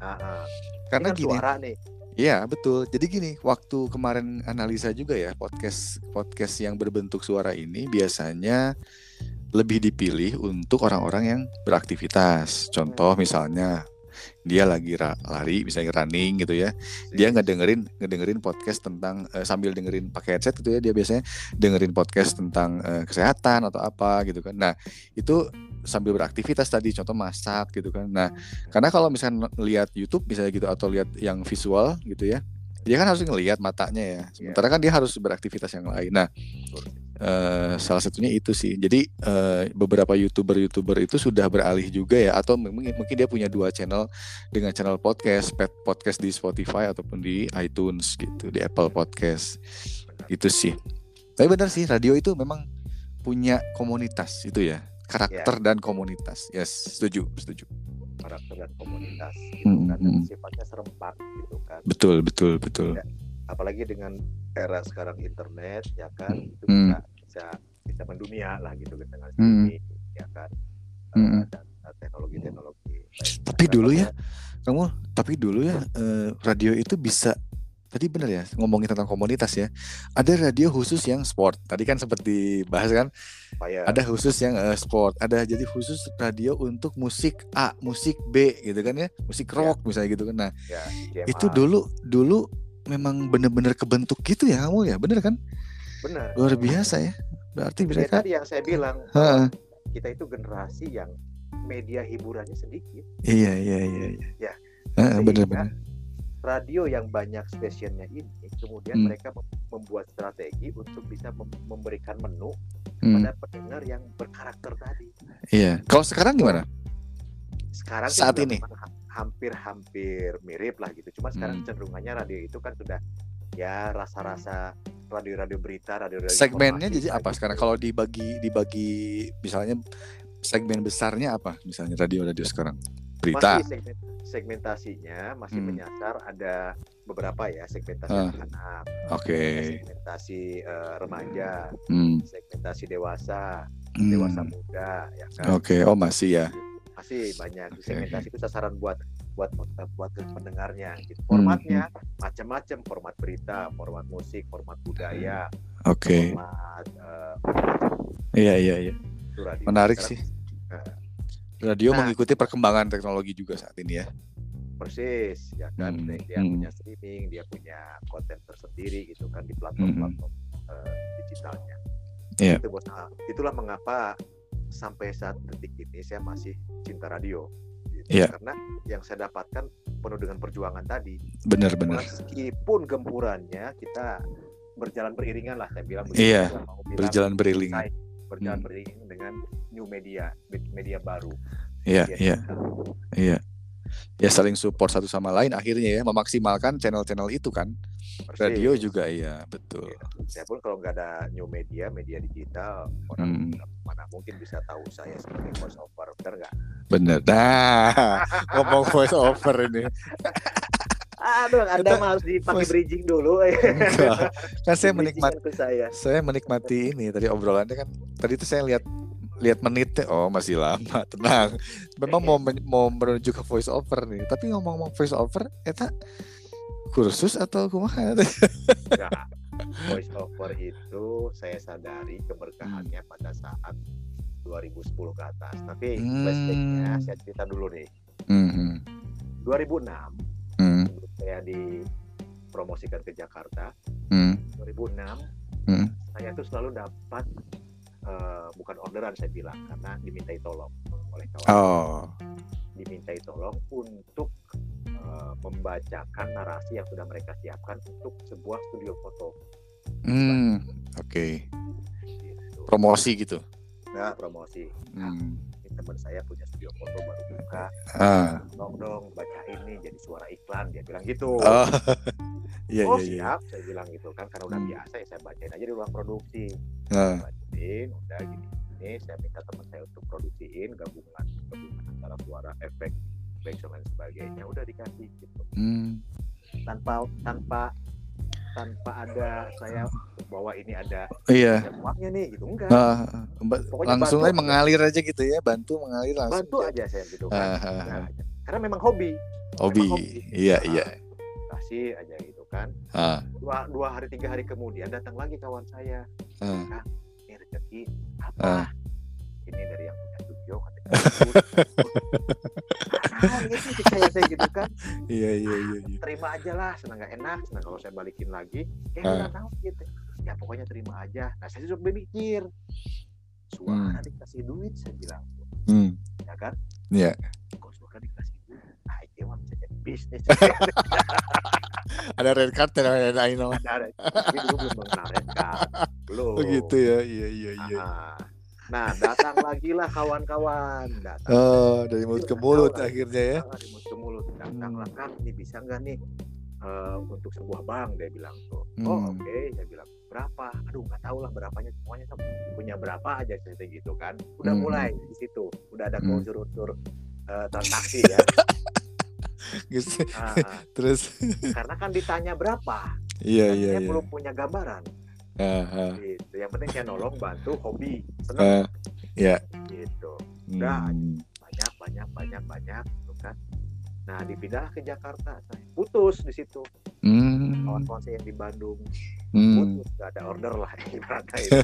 Aha. Karena kan gini. Suara nih. Iya betul. Jadi gini, waktu kemarin analisa juga ya podcast podcast yang berbentuk suara ini biasanya lebih dipilih untuk orang-orang yang beraktivitas. Contoh hmm. misalnya dia lagi lari misalnya running gitu ya. Dia iya. ngedengerin ngedengerin podcast tentang uh, sambil dengerin pakai headset gitu ya dia biasanya dengerin podcast tentang uh, kesehatan atau apa gitu kan. Nah itu sambil beraktivitas tadi contoh masak gitu kan. Nah karena kalau misalnya lihat YouTube misalnya gitu atau lihat yang visual gitu ya dia kan harus ngelihat matanya ya. Iya. sementara kan dia harus beraktivitas yang lain. Nah Uh, salah satunya itu sih. Jadi uh, beberapa youtuber-youtuber itu sudah beralih juga ya, atau mungkin mungkin dia punya dua channel dengan channel podcast, podcast di Spotify ataupun di iTunes gitu, di Apple Podcast. Itu sih. Tapi benar sih, radio itu memang punya komunitas itu ya karakter yeah. dan komunitas. Yes, setuju, setuju. Karakter dan komunitas gitu hmm, kan hmm. sifatnya serempak gitu kan. Betul, betul, betul. Ya, apalagi dengan era sekarang internet ya kan hmm. itu bisa bisa bisa mendunia lah gitu dengan hmm. ya kan. Hmm. Uh, dan teknologi-teknologi. Tapi dulu ya, kamu tapi dulu ya uh, radio itu bisa tadi benar ya ngomongin tentang komunitas ya. Ada radio khusus yang sport. Tadi kan seperti bahas kan. Oh, ya. Ada khusus yang uh, sport. Ada jadi khusus radio untuk musik A, musik B gitu kan ya. Musik iya. rock ya. misalnya gitu kan. Nah, ya, itu dulu dulu memang benar-benar kebentuk gitu ya kamu ya. Benar kan? Benar. Luar biasa ya. Berarti mereka tadi yang saya bilang kita itu generasi yang media hiburannya sedikit. Iya, iya, iya, iya. Ya. benar-benar radio yang banyak stasiunnya ini kemudian hmm. mereka membuat strategi untuk bisa memberikan menu hmm. pada pendengar yang berkarakter tadi. Iya. Kalau sekarang gimana? Sekarang saat ini hampir-hampir mirip lah gitu. Cuma sekarang hmm. cenderungannya radio itu kan sudah ya rasa-rasa radio-radio berita, radio-radio segmennya jadi apa gitu. sekarang? Kalau dibagi dibagi misalnya segmen besarnya apa? Misalnya radio-radio sekarang? Berita. Masih segmen, segmentasinya masih hmm. menyasar ada beberapa ya segmentasi uh, anak, okay. segmentasi uh, remaja, hmm. segmentasi dewasa, hmm. dewasa muda, ya kan? Oke, okay. oh masih ya. Masih banyak okay. segmentasi itu sasaran buat buat buat pendengarnya. Gitu. Formatnya hmm. macam-macam, format berita, format musik, format budaya, Oke. Okay. Format uh, Iya iya iya. Menarik Sekarang, sih. Uh, Radio nah, mengikuti perkembangan teknologi juga saat ini ya. Persis, ya kan. Hmm, dia hmm. punya streaming, dia punya konten tersendiri gitu kan di platform-platform hmm. uh, digitalnya. Yeah. Itu, itulah mengapa sampai saat detik ini saya masih cinta radio. Gitu. Yeah. Karena yang saya dapatkan penuh dengan perjuangan tadi. Benar-benar. Meskipun gempurannya kita berjalan beriringan lah saya bilang. Iya. Yeah. Berjalan beriringan. Berjalan hmm. beriringan dengan new media media baru iya iya iya ya saling support satu sama lain akhirnya ya memaksimalkan channel-channel itu kan Persis. radio juga iya betul ya, pun kalau nggak ada new media media digital orang hmm. mana mungkin bisa tahu saya sebagai voice over benar nggak bener nah ngomong voice over ini Aduh, Anda mah harus dipakai bridging dulu. Enggak. Kan saya menikmati saya. saya menikmati ini tadi obrolannya kan tadi itu saya lihat lihat menitnya oh masih lama tenang memang mau mau menuju ke voice over nih tapi ngomong-ngomong voice over eta kursus atau kumaha Enggak. voice over itu saya sadari keberkahannya hmm. pada saat 2010 ke atas tapi hmm. flashbacknya saya cerita dulu nih hmm. 2006 hmm. saya dipromosikan ke Jakarta hmm. 2006 hmm. saya tuh selalu dapat uh, bukan orderan saya bilang karena dimintai tolong oleh kawan oh. dimintai tolong untuk uh, membacakan narasi yang sudah mereka siapkan untuk sebuah studio foto hmm oke okay. gitu. promosi gitu nah promosi nah, hmm. Teman saya punya studio foto baru buka. Ah. dong dong baca ini jadi suara iklan. Dia bilang gitu. Oh, yeah, oh yeah, siap yeah. saya bilang gitu kan. Karena udah hmm. biasa ya saya bacain aja di ruang produksi. Ah. Produksiin udah gini ini saya minta teman saya untuk produksiin gabungan gabungan antara suara efek background dan sebagainya. Udah dikasih gitu. Hmm. tanpa tanpa tanpa ada saya bahwa ini ada iya. uangnya nih gitu. Enggak. Uh, langsung aja mengalir aja gitu ya bantu mengalir langsung bantu aja. saya gitu kan. Uh, uh, nah, karena memang hobi. Hobi, memang hobi. iya nah, iya. kasih aja gitu kan. Uh. dua dua hari tiga hari kemudian datang lagi kawan saya. Uh. nah, rezeki apa? Uh. Ini dari yang punya studio katanya ah, gitu saya gitu kan. Iya iya iya, iya. terima aja lah senang gak enak. Senang kalau saya balikin lagi. Ya uh. tahu gitu. Ya pokoknya terima aja. Nah saya sudah berpikir. Suara hmm. dikasih duit saya bilang. Hmm. ya kan? Iya. Yeah. kok suara dikasih duit? Nah itu mah bisa jadi bisnis. Ada red card ya ada Aino ada tapi dulu belum mengenal red card. Belum begitu oh, ya. Iya iya iya nah datang lagi lah kawan-kawan. Datang oh dari mulut ke mulut akhirnya ya. Dari mulut ke mulut. Datang lah kan ini bisa nggak nih uh, untuk sebuah bank? Dia bilang tuh. Oh hmm. oke. Okay. saya bilang berapa? Aduh nggak tahu lah berapanya. Semuanya punya berapa aja cerita gitu kan. Udah hmm. mulai di situ. Udah ada hmm. unsur-unsur uh, transaksi ya. Gitu. Nah, terus? Karena kan ditanya berapa. Iya iya, iya. belum punya gambaran uh, uh. gitu. Yang penting saya nolong bantu hobi. Seneng uh, yeah. gitu. Udah hmm. banyak banyak banyak banyak gitu kan. Nah dipindah ke Jakarta saya putus di situ hmm. kawan-kawan saya yang di Bandung hmm. putus gak ada order lah ibaratnya itu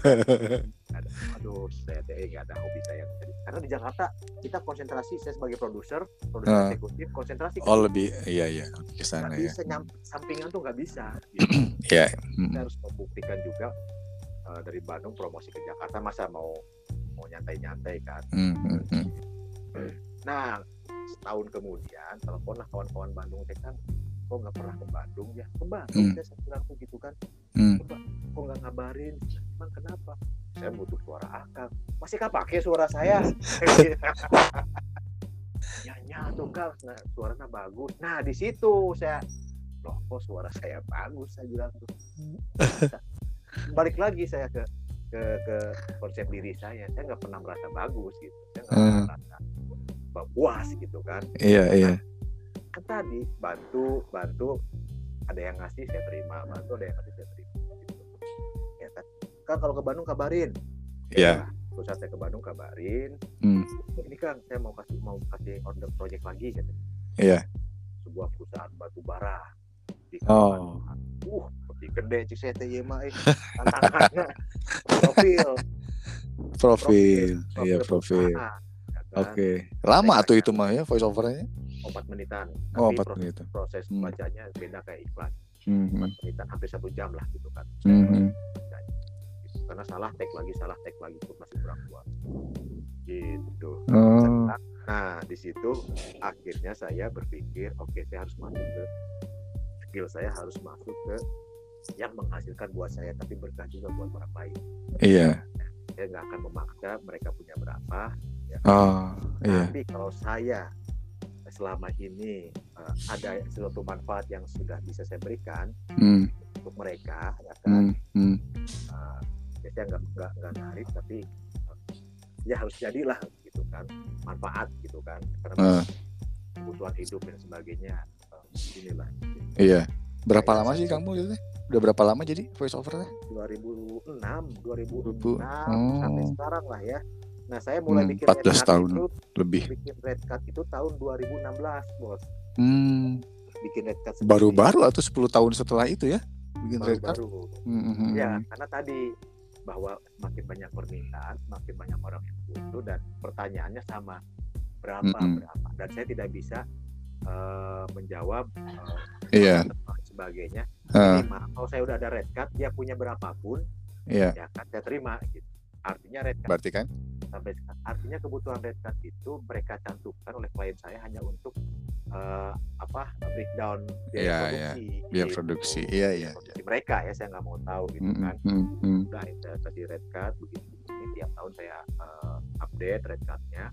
ada, aduh saya teh gak ada hobi saya karena di Jakarta kita konsentrasi saya sebagai produser produser uh. eksekutif konsentrasi oh lebih iya iya ke sana ya bisa nyam, sampingan tuh nggak bisa gitu. yeah. hmm. kita harus membuktikan juga uh, dari Bandung promosi ke Jakarta masa mau mau nyantai-nyantai kan hmm. Hmm. hmm. nah setahun kemudian teleponlah kawan-kawan Bandung teh kan kok nggak pernah ke Bandung ya? Ke Bandung hmm. saya bilang tuh gitu kan. Hmm. kok nggak ngabarin? Emang kenapa? Saya butuh suara akang masih kan pakai suara saya? Ya nyatu kan nah, suaranya bagus. Nah di situ saya loh kok suara saya bagus? Saya bilang tuh. Balik lagi saya ke ke ke konsep diri saya. Saya nggak pernah merasa bagus gitu. Saya nggak pernah hmm. merasa puas gitu kan. Iya iya kan tadi bantu bantu ada yang ngasih saya terima bantu ada yang ngasih saya terima gitu. ya kan kan kalau ke Bandung kabarin iya yeah. terus saya ke Bandung kabarin hmm. ini kan saya mau kasih mau kasih order project lagi gitu iya yeah. sebuah perusahaan batu bara di oh. uh lebih gede sih saya teh mah eh tantangannya profil profil iya profil, profil. Kan? Oke. Okay. Lama tuh itu mah ya voice overnya? Empat menitan. Oh, empat menit. Proses hmm. bacanya beda kayak iklan. Hmm. Empat hmm. menitan hampir satu jam lah gitu kan. Hmm. Karena salah tag lagi, salah tag lagi itu masih kurang kuat. Gitu. Oh. Nah, di situ akhirnya saya berpikir, oke okay, saya harus masuk ke skill saya harus masuk ke yang menghasilkan buat saya tapi berkah juga buat orang lain. Iya. Saya nggak akan memaksa mereka punya berapa, Ya. Oh, iya. Tapi kalau saya selama ini uh, ada sesuatu manfaat yang sudah bisa saya berikan mm. untuk mereka, ya kan? Mm. Uh, ya saya nggak nggak nggak narik, tapi uh, ya harus jadilah gitu kan manfaat gitu kan karena uh. kebutuhan hidup dan sebagainya uh, inilah. Gitu. Iya. Berapa lama sih kamu gitu? Udah berapa lama jadi voice overnya? 2006, 2006 hmm. sampai sekarang lah ya. Nah, saya mulai hmm, bikin 14 tahun itu, lebih. Bikin red card itu tahun 2016, Bos. Hmm. Bikin red card baru-baru atau 10 tahun setelah itu ya? Bikin baru, red card. Baru. Hmm, hmm, hmm. Ya, karena tadi bahwa semakin banyak permintaan, semakin banyak orang yang butuh dan pertanyaannya sama berapa hmm. berapa dan saya tidak bisa uh, menjawab uh, yeah. sebagainya. Uh. Jadi, kalau saya udah ada red card, dia punya berapapun, yeah. ya kan saya terima gitu. Artinya red card. Berarti kan? Sampai artinya kebutuhan red card itu mereka cantumkan oleh klien saya hanya untuk uh, apa breakdown biaya yeah, produksi. Yeah. Biaya gitu. produksi. Iya iya. Yeah. Mereka ya saya nggak mau tahu gitu mm, kan. Mm, mm. Udah saya tadi red card begitu. Ini tiap tahun saya uh, update red cardnya.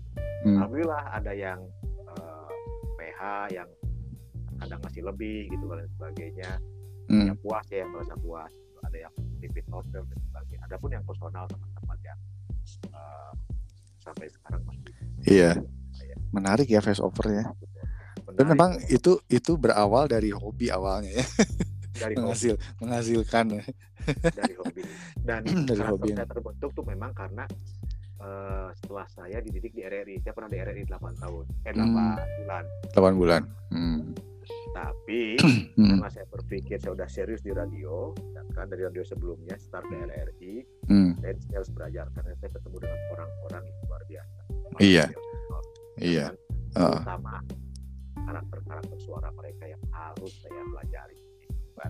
Mm. Alhamdulillah ada yang uh, PH yang kadang masih lebih gitu dan sebagainya. Mm. Yang puas ya yang merasa puas. Ada yang repeat order dan sebagainya. Adapun yang personal yang uh, sampai sekarang masih. Iya. Ya. Menarik ya face over ya. Menarik, Dan memang itu itu berawal dari hobi awalnya ya. Dari Menghasil, hobi. menghasilkan ya. Dari hobi. Dan dari hobi. saya terbentuk tuh memang karena uh, setelah saya dididik di RRI. Saya pernah di RRI 8 tahun. Eh 8 hmm. bulan. 8 bulan. Hmm. Tapi hmm. karena saya berpikir saya udah serius di radio, kan dari radio sebelumnya start di RRI, hmm. saya harus belajar karena saya ketemu dengan orang-orang yang luar biasa. Iya. Iya. Uh. Terutama karakter-karakter suara mereka yang harus saya pelajari.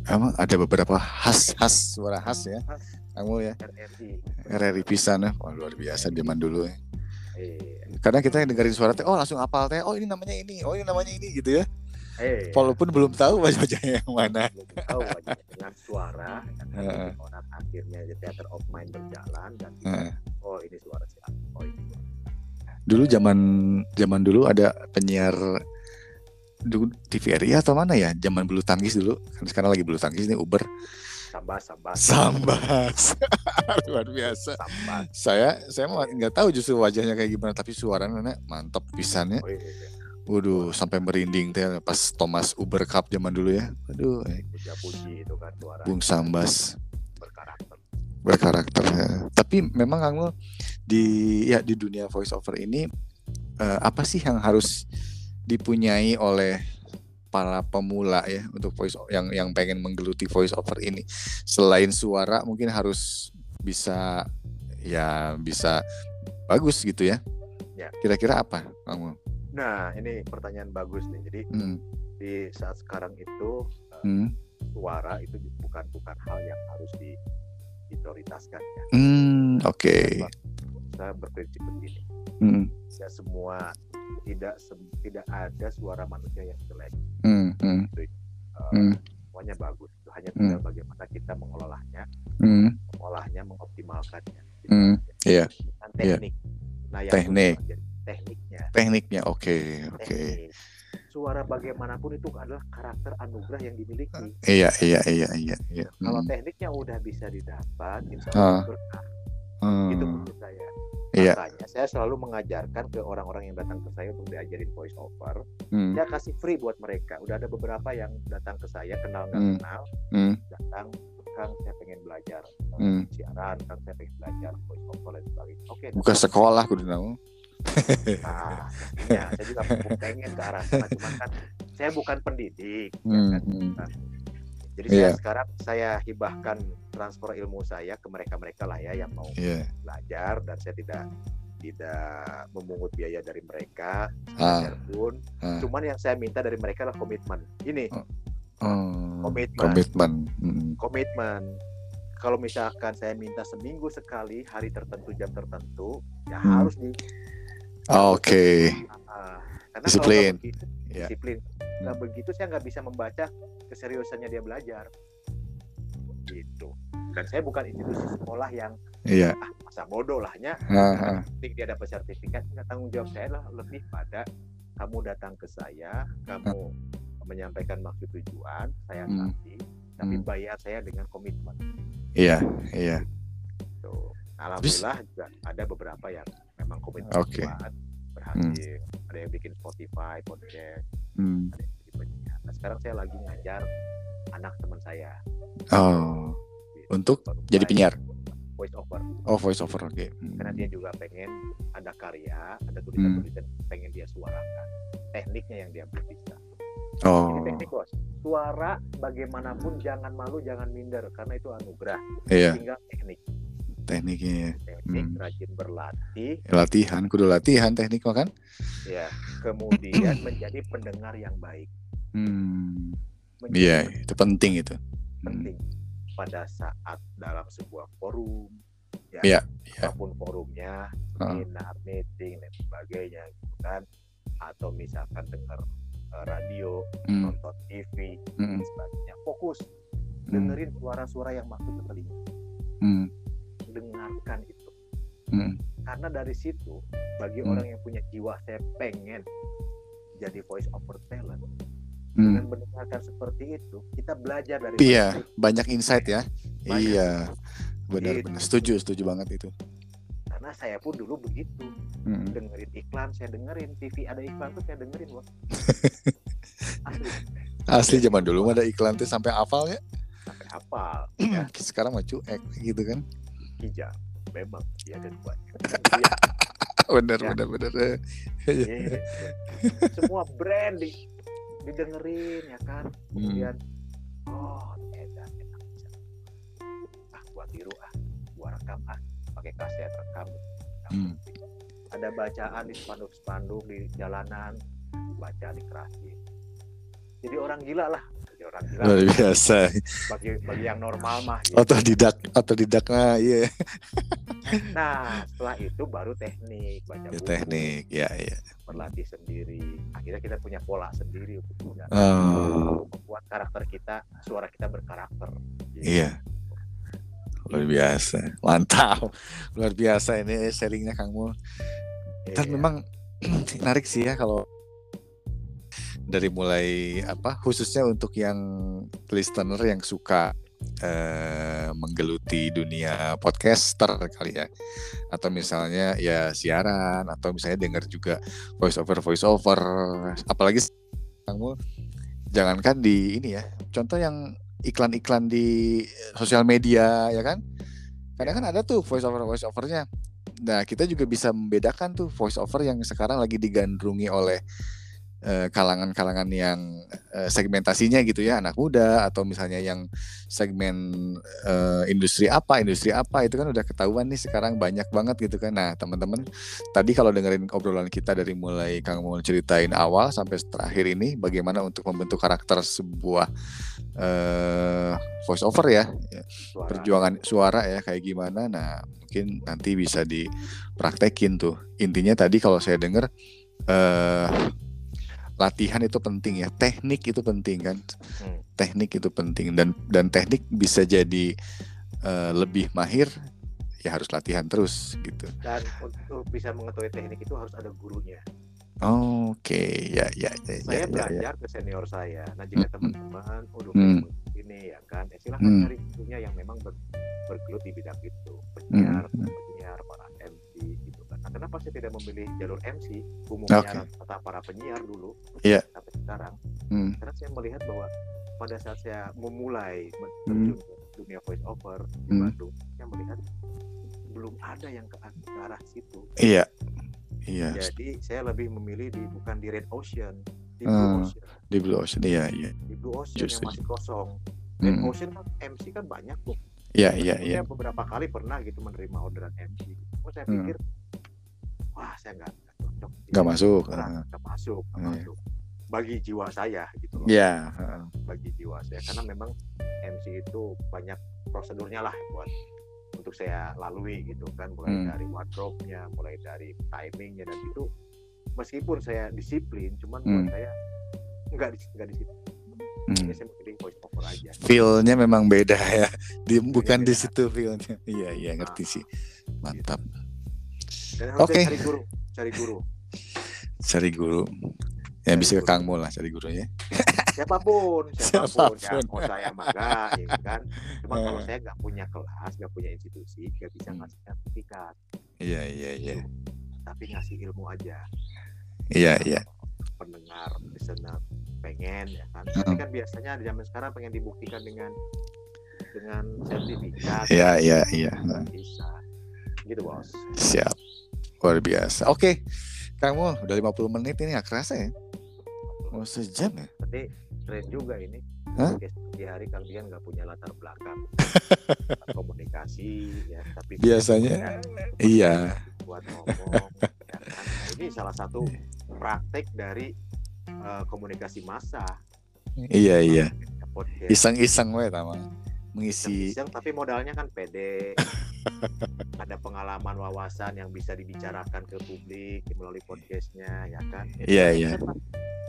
Emang ada beberapa khas-khas suara khas ya, kamu ya. RRI. RRI pisan ya, oh, luar biasa zaman dulu ya. Iya. Karena kita dengerin suara teh, oh langsung apal teh, oh ini namanya ini, oh ini namanya ini gitu ya. Hey. Eh. Walaupun belum tahu wajah-wajahnya yang mana. Belum tahu wajahnya dengan suara, uh. orang akhirnya the theater of mind berjalan dan uh. oh ini suara si oh ini. Dulu zaman zaman dulu ada penyiar TVRI atau mana ya? Zaman bulu tangkis dulu. Kan sekarang lagi bulu tangkis ini Uber. Sambas, sambas. Sambas. Luar biasa. Sambas. Saya saya nggak tahu justru wajahnya kayak gimana, tapi suaranya mantap pisannya. Oh, iya, iya Waduh, sampai merinding teh pas Thomas Uber Cup zaman dulu ya. Aduh. Eh. Puji itu kan suara. Bung Sambas. Berkarakter. Berkarakter. Ya. Tapi memang kamu di ya di dunia voice over ini uh, apa sih yang harus dipunyai oleh para pemula ya untuk voice yang yang pengen menggeluti voice over ini selain suara mungkin harus bisa ya bisa bagus gitu ya. ya. Kira-kira apa kamu? Nah, ini pertanyaan bagus nih. Jadi hmm. di saat sekarang itu uh, hmm. suara itu bukan bukan hal yang harus di, diprioritaskan ya. Hmm, Oke. Okay. Saya berprinsip begini. Hmm. Ya semua tidak se, tidak ada suara manusia yang jelek. Hmm. Hmm. Itu, uh, hmm. Semuanya bagus. Itu hanya hmm. tinggal hmm. bagaimana kita mengolahnya, hmm. mengolahnya, mengoptimalkannya. Hmm. Iya. Yeah. Teknik. Yeah. Nah, yang teknik tekniknya. Tekniknya, oke, okay, oke. Okay. Suara bagaimanapun itu adalah karakter anugerah yang dimiliki. Iya, iya, iya, iya. iya. Kalau hmm. tekniknya udah bisa didapat, insya Allah uh. berkah. Hmm. Itu menurut saya. Iya. Makanya saya selalu mengajarkan ke orang-orang yang datang ke saya untuk diajarin voice over. Hmm. Saya kasih free buat mereka. Udah ada beberapa yang datang ke saya kenal nggak hmm. kenal, hmm. datang Kang saya pengen belajar hmm. siaran, Kang saya pengen belajar voice over dan sebagainya. Oke. Okay, Buka sekolah kudu nah, ya saya juga pengen ke arah sana cuman kan saya bukan pendidik ya hmm, ya kan? hmm. jadi yeah. saya sekarang saya hibahkan transfer ilmu saya ke mereka-mereka lah ya yang mau yeah. belajar dan saya tidak tidak memungut biaya dari mereka ah. pun ah. cuman yang saya minta dari mereka adalah komitmen ini oh. Oh. komitmen komitmen hmm. komitmen kalau misalkan saya minta seminggu sekali hari tertentu jam tertentu ya hmm. harus di Oke. Okay. Uh, disiplin. Begitu, yeah. Disiplin. Nah begitu saya nggak bisa membaca keseriusannya dia belajar. Gitu. Dan saya bukan institusi sekolah yang yeah. ah masa bodoh lahnya. Uh, uh. dia dapat sertifikat. Nggak tanggung jawab saya lah lebih pada kamu datang ke saya, kamu uh. menyampaikan maksud tujuan, saya hmm. kasih, tapi hmm. bayar saya dengan komitmen. Iya, iya. Tuh. Alhamdulillah Bis... juga ada beberapa yang memang komitmen okay. kuat berhasil hmm. ada yang bikin Spotify podcast hmm. ada yang bikin penyiar nah sekarang saya lagi ngajar anak teman saya oh gitu. untuk jadi penyiar voice over. Oh voice over, oke. Okay. Hmm. Karena dia juga pengen ada karya, ada tulisan-tulisan hmm. pengen dia suarakan. Tekniknya yang dia bisa. Oh. Ini teknik bos. Suara bagaimanapun jangan malu, jangan minder karena itu anugerah. Iya. Tinggal teknik. Tekniknya. Ya. Teknik hmm. rajin berlatih. Latihan, kudu latihan teknik kan? Ya. Kemudian menjadi pendengar yang baik. Hmm. Iya, itu penting itu. Penting pada saat dalam sebuah forum ya yeah, yeah. apa pun forumnya seminar uh. meeting dan sebagainya gitu kan atau misalkan dengar uh, radio mm. nonton TV mm. dan sebagainya fokus mm. dengerin suara-suara yang masuk ke telinga mm. Dengarkan itu mm. karena dari situ bagi mm. orang yang punya jiwa saya pengen jadi voice over talent hmm. dengan mendengarkan seperti itu kita belajar dari iya banyak insight ya banyak. iya benar-benar gitu. setuju setuju banget itu karena saya pun dulu begitu hmm. dengerin iklan saya dengerin TV ada iklan tuh saya dengerin wah asli asli zaman dulu ada iklan tuh sampai hafal ya sampai hafal ya. sekarang mah cuek gitu kan hijau memang. Ya dan buat benar ya. benar benar. Ya, semua brand di didengerin ya kan? Hmm. kemudian hmm. oh edan edan ah gua tiru ah. Gua rekam ah. Pakai kaset rekam. Hmm. ada bacaan di spanduk-spanduk di jalanan baca di kerasin jadi orang gila lah orang gila luar biasa. bagi bagi yang normal mah gitu. otodidak otodidak nah iya. Nah setelah itu baru teknik baca ya, buku teknik ya ya. berlatih sendiri. Akhirnya kita punya pola sendiri untuk oh. membuat karakter kita suara kita berkarakter. Gitu. iya. Luar biasa. Mantap. Luar biasa ini sharingnya Kang Mul. Iya. memang menarik sih ya kalau dari mulai apa khususnya untuk yang listener yang suka eh, menggeluti dunia podcaster kali ya. Atau misalnya ya siaran atau misalnya dengar juga voice over voice over apalagi kamu jangankan di ini ya contoh yang iklan-iklan di sosial media ya kan? Kadang kan ada tuh voice over voice overnya nah kita juga bisa membedakan tuh voice over yang sekarang lagi digandrungi oleh Eh, kalangan-kalangan yang uh, segmentasinya gitu ya anak muda atau misalnya yang segmen uh, industri apa industri apa itu kan udah ketahuan nih sekarang banyak banget gitu kan. Nah teman-teman tadi kalau dengerin obrolan kita dari mulai Kang mau ceritain awal sampai terakhir ini bagaimana untuk membentuk karakter sebuah uh, voice over ya? Suara. perjuangan suara ya kayak gimana? Nah mungkin nanti bisa dipraktekin tuh. Intinya tadi kalau saya dengar uh, latihan itu penting ya teknik itu penting kan hmm. teknik itu penting dan dan teknik bisa jadi uh, lebih mahir ya harus latihan terus gitu dan untuk bisa mengetahui teknik itu harus ada gurunya oh, oke okay. ya, ya ya saya ya, belajar ya, ke senior saya nah jika hmm. teman-teman udah hmm. ini ya kan ya silahkan hmm. cari gurunya yang memang ber, bergelut di bidang itu penyiar hmm. Kenapa saya tidak memilih jalur MC umumnya okay. rata para penyiar dulu yeah. sampai sekarang? Hmm. Karena saya melihat bahwa pada saat saya memulai hmm. dunia voice over di hmm. Bandung, saya melihat belum ada yang ke arah situ. Iya. Iya. Jadi saya lebih memilih di bukan di Red Ocean, di Blue uh, Ocean. Di Blue Ocean, iya iya. Di Blue Ocean Just yang masih kosong. Red hmm. Ocean kan MC kan banyak tuh. Iya iya iya. Saya beberapa kali pernah gitu menerima orderan MC. Oh saya hmm. Wah saya nggak cocok nggak masuk nggak masuk nggak hmm. masuk. Bagi jiwa saya gitu loh. Yeah. bagi jiwa saya. Karena memang MC itu banyak prosedurnya lah buat untuk saya lalui gitu kan. Mulai hmm. dari wardrobe-nya mulai dari timingnya dan itu meskipun saya disiplin cuman hmm. buat saya nggak nggak di situ hmm. saya pilih voice over aja. Feelnya memang beda ya. Di, bukan di situ feelnya. Iya iya ngerti nah, sih. mantap. gitu. Oke. Okay. Cari guru, cari guru. Cari guru. Ya bisa ke Kang Mul lah cari gurunya. Siapa pun, siapa pun, siapa pun. ya mau saya mangga, ya kan. Cuma kalau eh. saya nggak punya kelas, nggak punya institusi, nggak bisa hmm. ngasih sertifikat. Iya iya iya. Tapi ngasih ilmu aja. Iya iya. Pendengar, listener pengen ya kan. Tapi kan biasanya di zaman sekarang pengen dibuktikan dengan dengan sertifikat. Iya, iya, iya. Bisa. Gitu, Bos. Siap. Luar biasa. Oke. Kamu udah 50 menit ini gak kerasa ya? Mau sejam ya? Tapi keren juga ini. Hah? Di hari kalian nggak punya latar belakang komunikasi ya, tapi biasanya iya buat ngomong. ya kan? Nah, ini salah satu praktek dari uh, komunikasi massa. Iya iya. Iseng-iseng we tama mengisi Iseng, tapi modalnya kan pede. ada pengalaman wawasan yang bisa dibicarakan ke publik melalui podcastnya ya kan. Iya iya.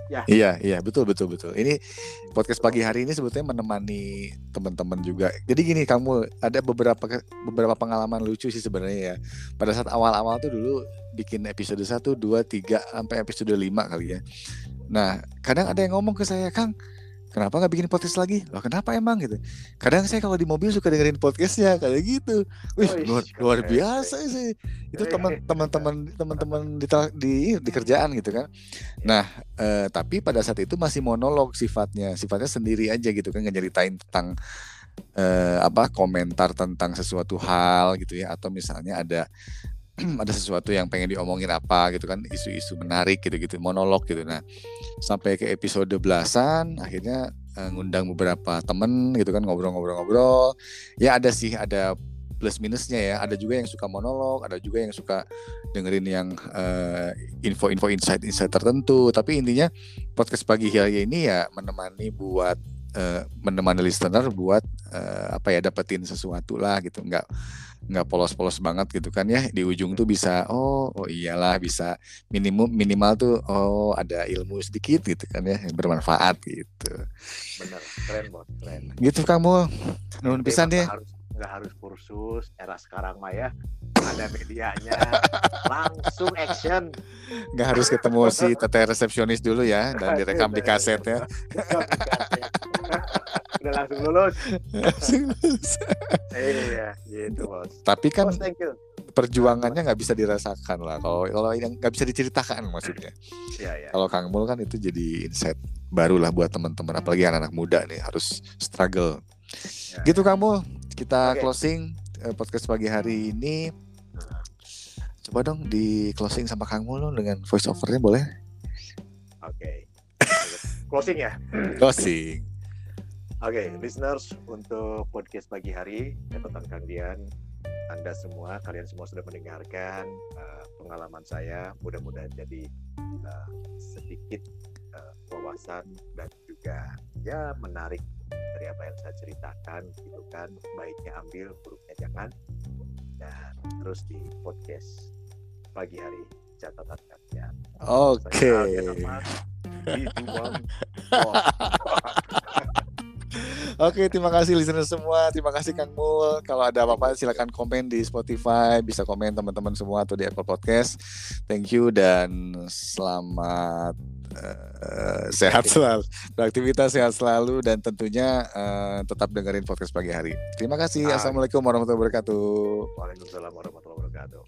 Ya. Iya, iya, betul, betul, betul. Ini podcast pagi hari ini sebetulnya menemani teman-teman juga. Jadi gini, kamu ada beberapa beberapa pengalaman lucu sih sebenarnya ya. Pada saat awal-awal tuh dulu bikin episode 1, 2, 3 sampai episode 5 kali ya. Nah, kadang ada yang ngomong ke saya, "Kang, kenapa nggak bikin podcast lagi? Loh kenapa emang gitu? Kadang saya kalau di mobil suka dengerin podcastnya kayak gitu. Wih oh, luar, luar biasa sih. Itu teman-teman teman-teman di, di di kerjaan gitu kan. Nah eh, tapi pada saat itu masih monolog sifatnya, sifatnya sendiri aja gitu kan nyeritain tentang eh, apa komentar tentang sesuatu hal gitu ya atau misalnya ada ada sesuatu yang pengen diomongin apa gitu kan isu-isu menarik gitu-gitu monolog gitu. Nah sampai ke episode belasan akhirnya uh, ngundang beberapa temen gitu kan ngobrol-ngobrol-ngobrol. Ya ada sih ada plus minusnya ya. Ada juga yang suka monolog ada juga yang suka dengerin yang uh, info-info insight-insight tertentu. Tapi intinya podcast pagi hari ini ya menemani buat uh, menemani listener buat uh, apa ya dapetin sesuatu lah gitu. Nggak nggak polos-polos banget gitu kan ya. Di ujung tuh bisa oh oh iyalah bisa minimum minimal tuh oh ada ilmu sedikit gitu kan ya yang bermanfaat gitu. Bener keren bos keren. Gitu kamu nun pisan deh. harus nggak harus kursus era sekarang mah ya ada medianya. Langsung action. Nggak harus ketemu si teteh resepsionis dulu ya dan direkam di kaset ya udah langsung lulus. Iya gitu bos. Tapi kan bos, perjuangannya nggak bisa dirasakan lah. Kalau kalau yang nggak bisa diceritakan maksudnya. Ya, ya. kalau Kang Mul kan itu jadi insight baru lah buat teman-teman. Apalagi anak-anak muda nih harus struggle. Ya, gitu ya. Kang Mul. Kita okay. closing eh, podcast pagi hari ini. Coba dong di closing sama Kang Mul dengan voice overnya boleh? Oke. Okay. closing ya? Closing Oke, okay, listeners untuk podcast pagi hari, catatan Kang Dian, Anda semua, kalian semua sudah mendengarkan uh, pengalaman saya. Mudah-mudahan jadi uh, sedikit uh, wawasan dan juga ya menarik dari apa yang saya ceritakan, gitu kan. Baiknya ambil, buruknya jangan. Dan terus di podcast pagi hari catatan Kang Dian. Oke. Okay. Oke, terima kasih listener semua. Terima kasih Kang Mul. Kalau ada apa-apa silakan komen di Spotify, bisa komen teman-teman semua atau di Apple Podcast. Thank you dan selamat uh, sehat selalu, beraktivitas sehat selalu dan tentunya uh, tetap dengerin podcast pagi hari. Terima kasih. Assalamualaikum warahmatullahi wabarakatuh. Waalaikumsalam warahmatullahi wabarakatuh.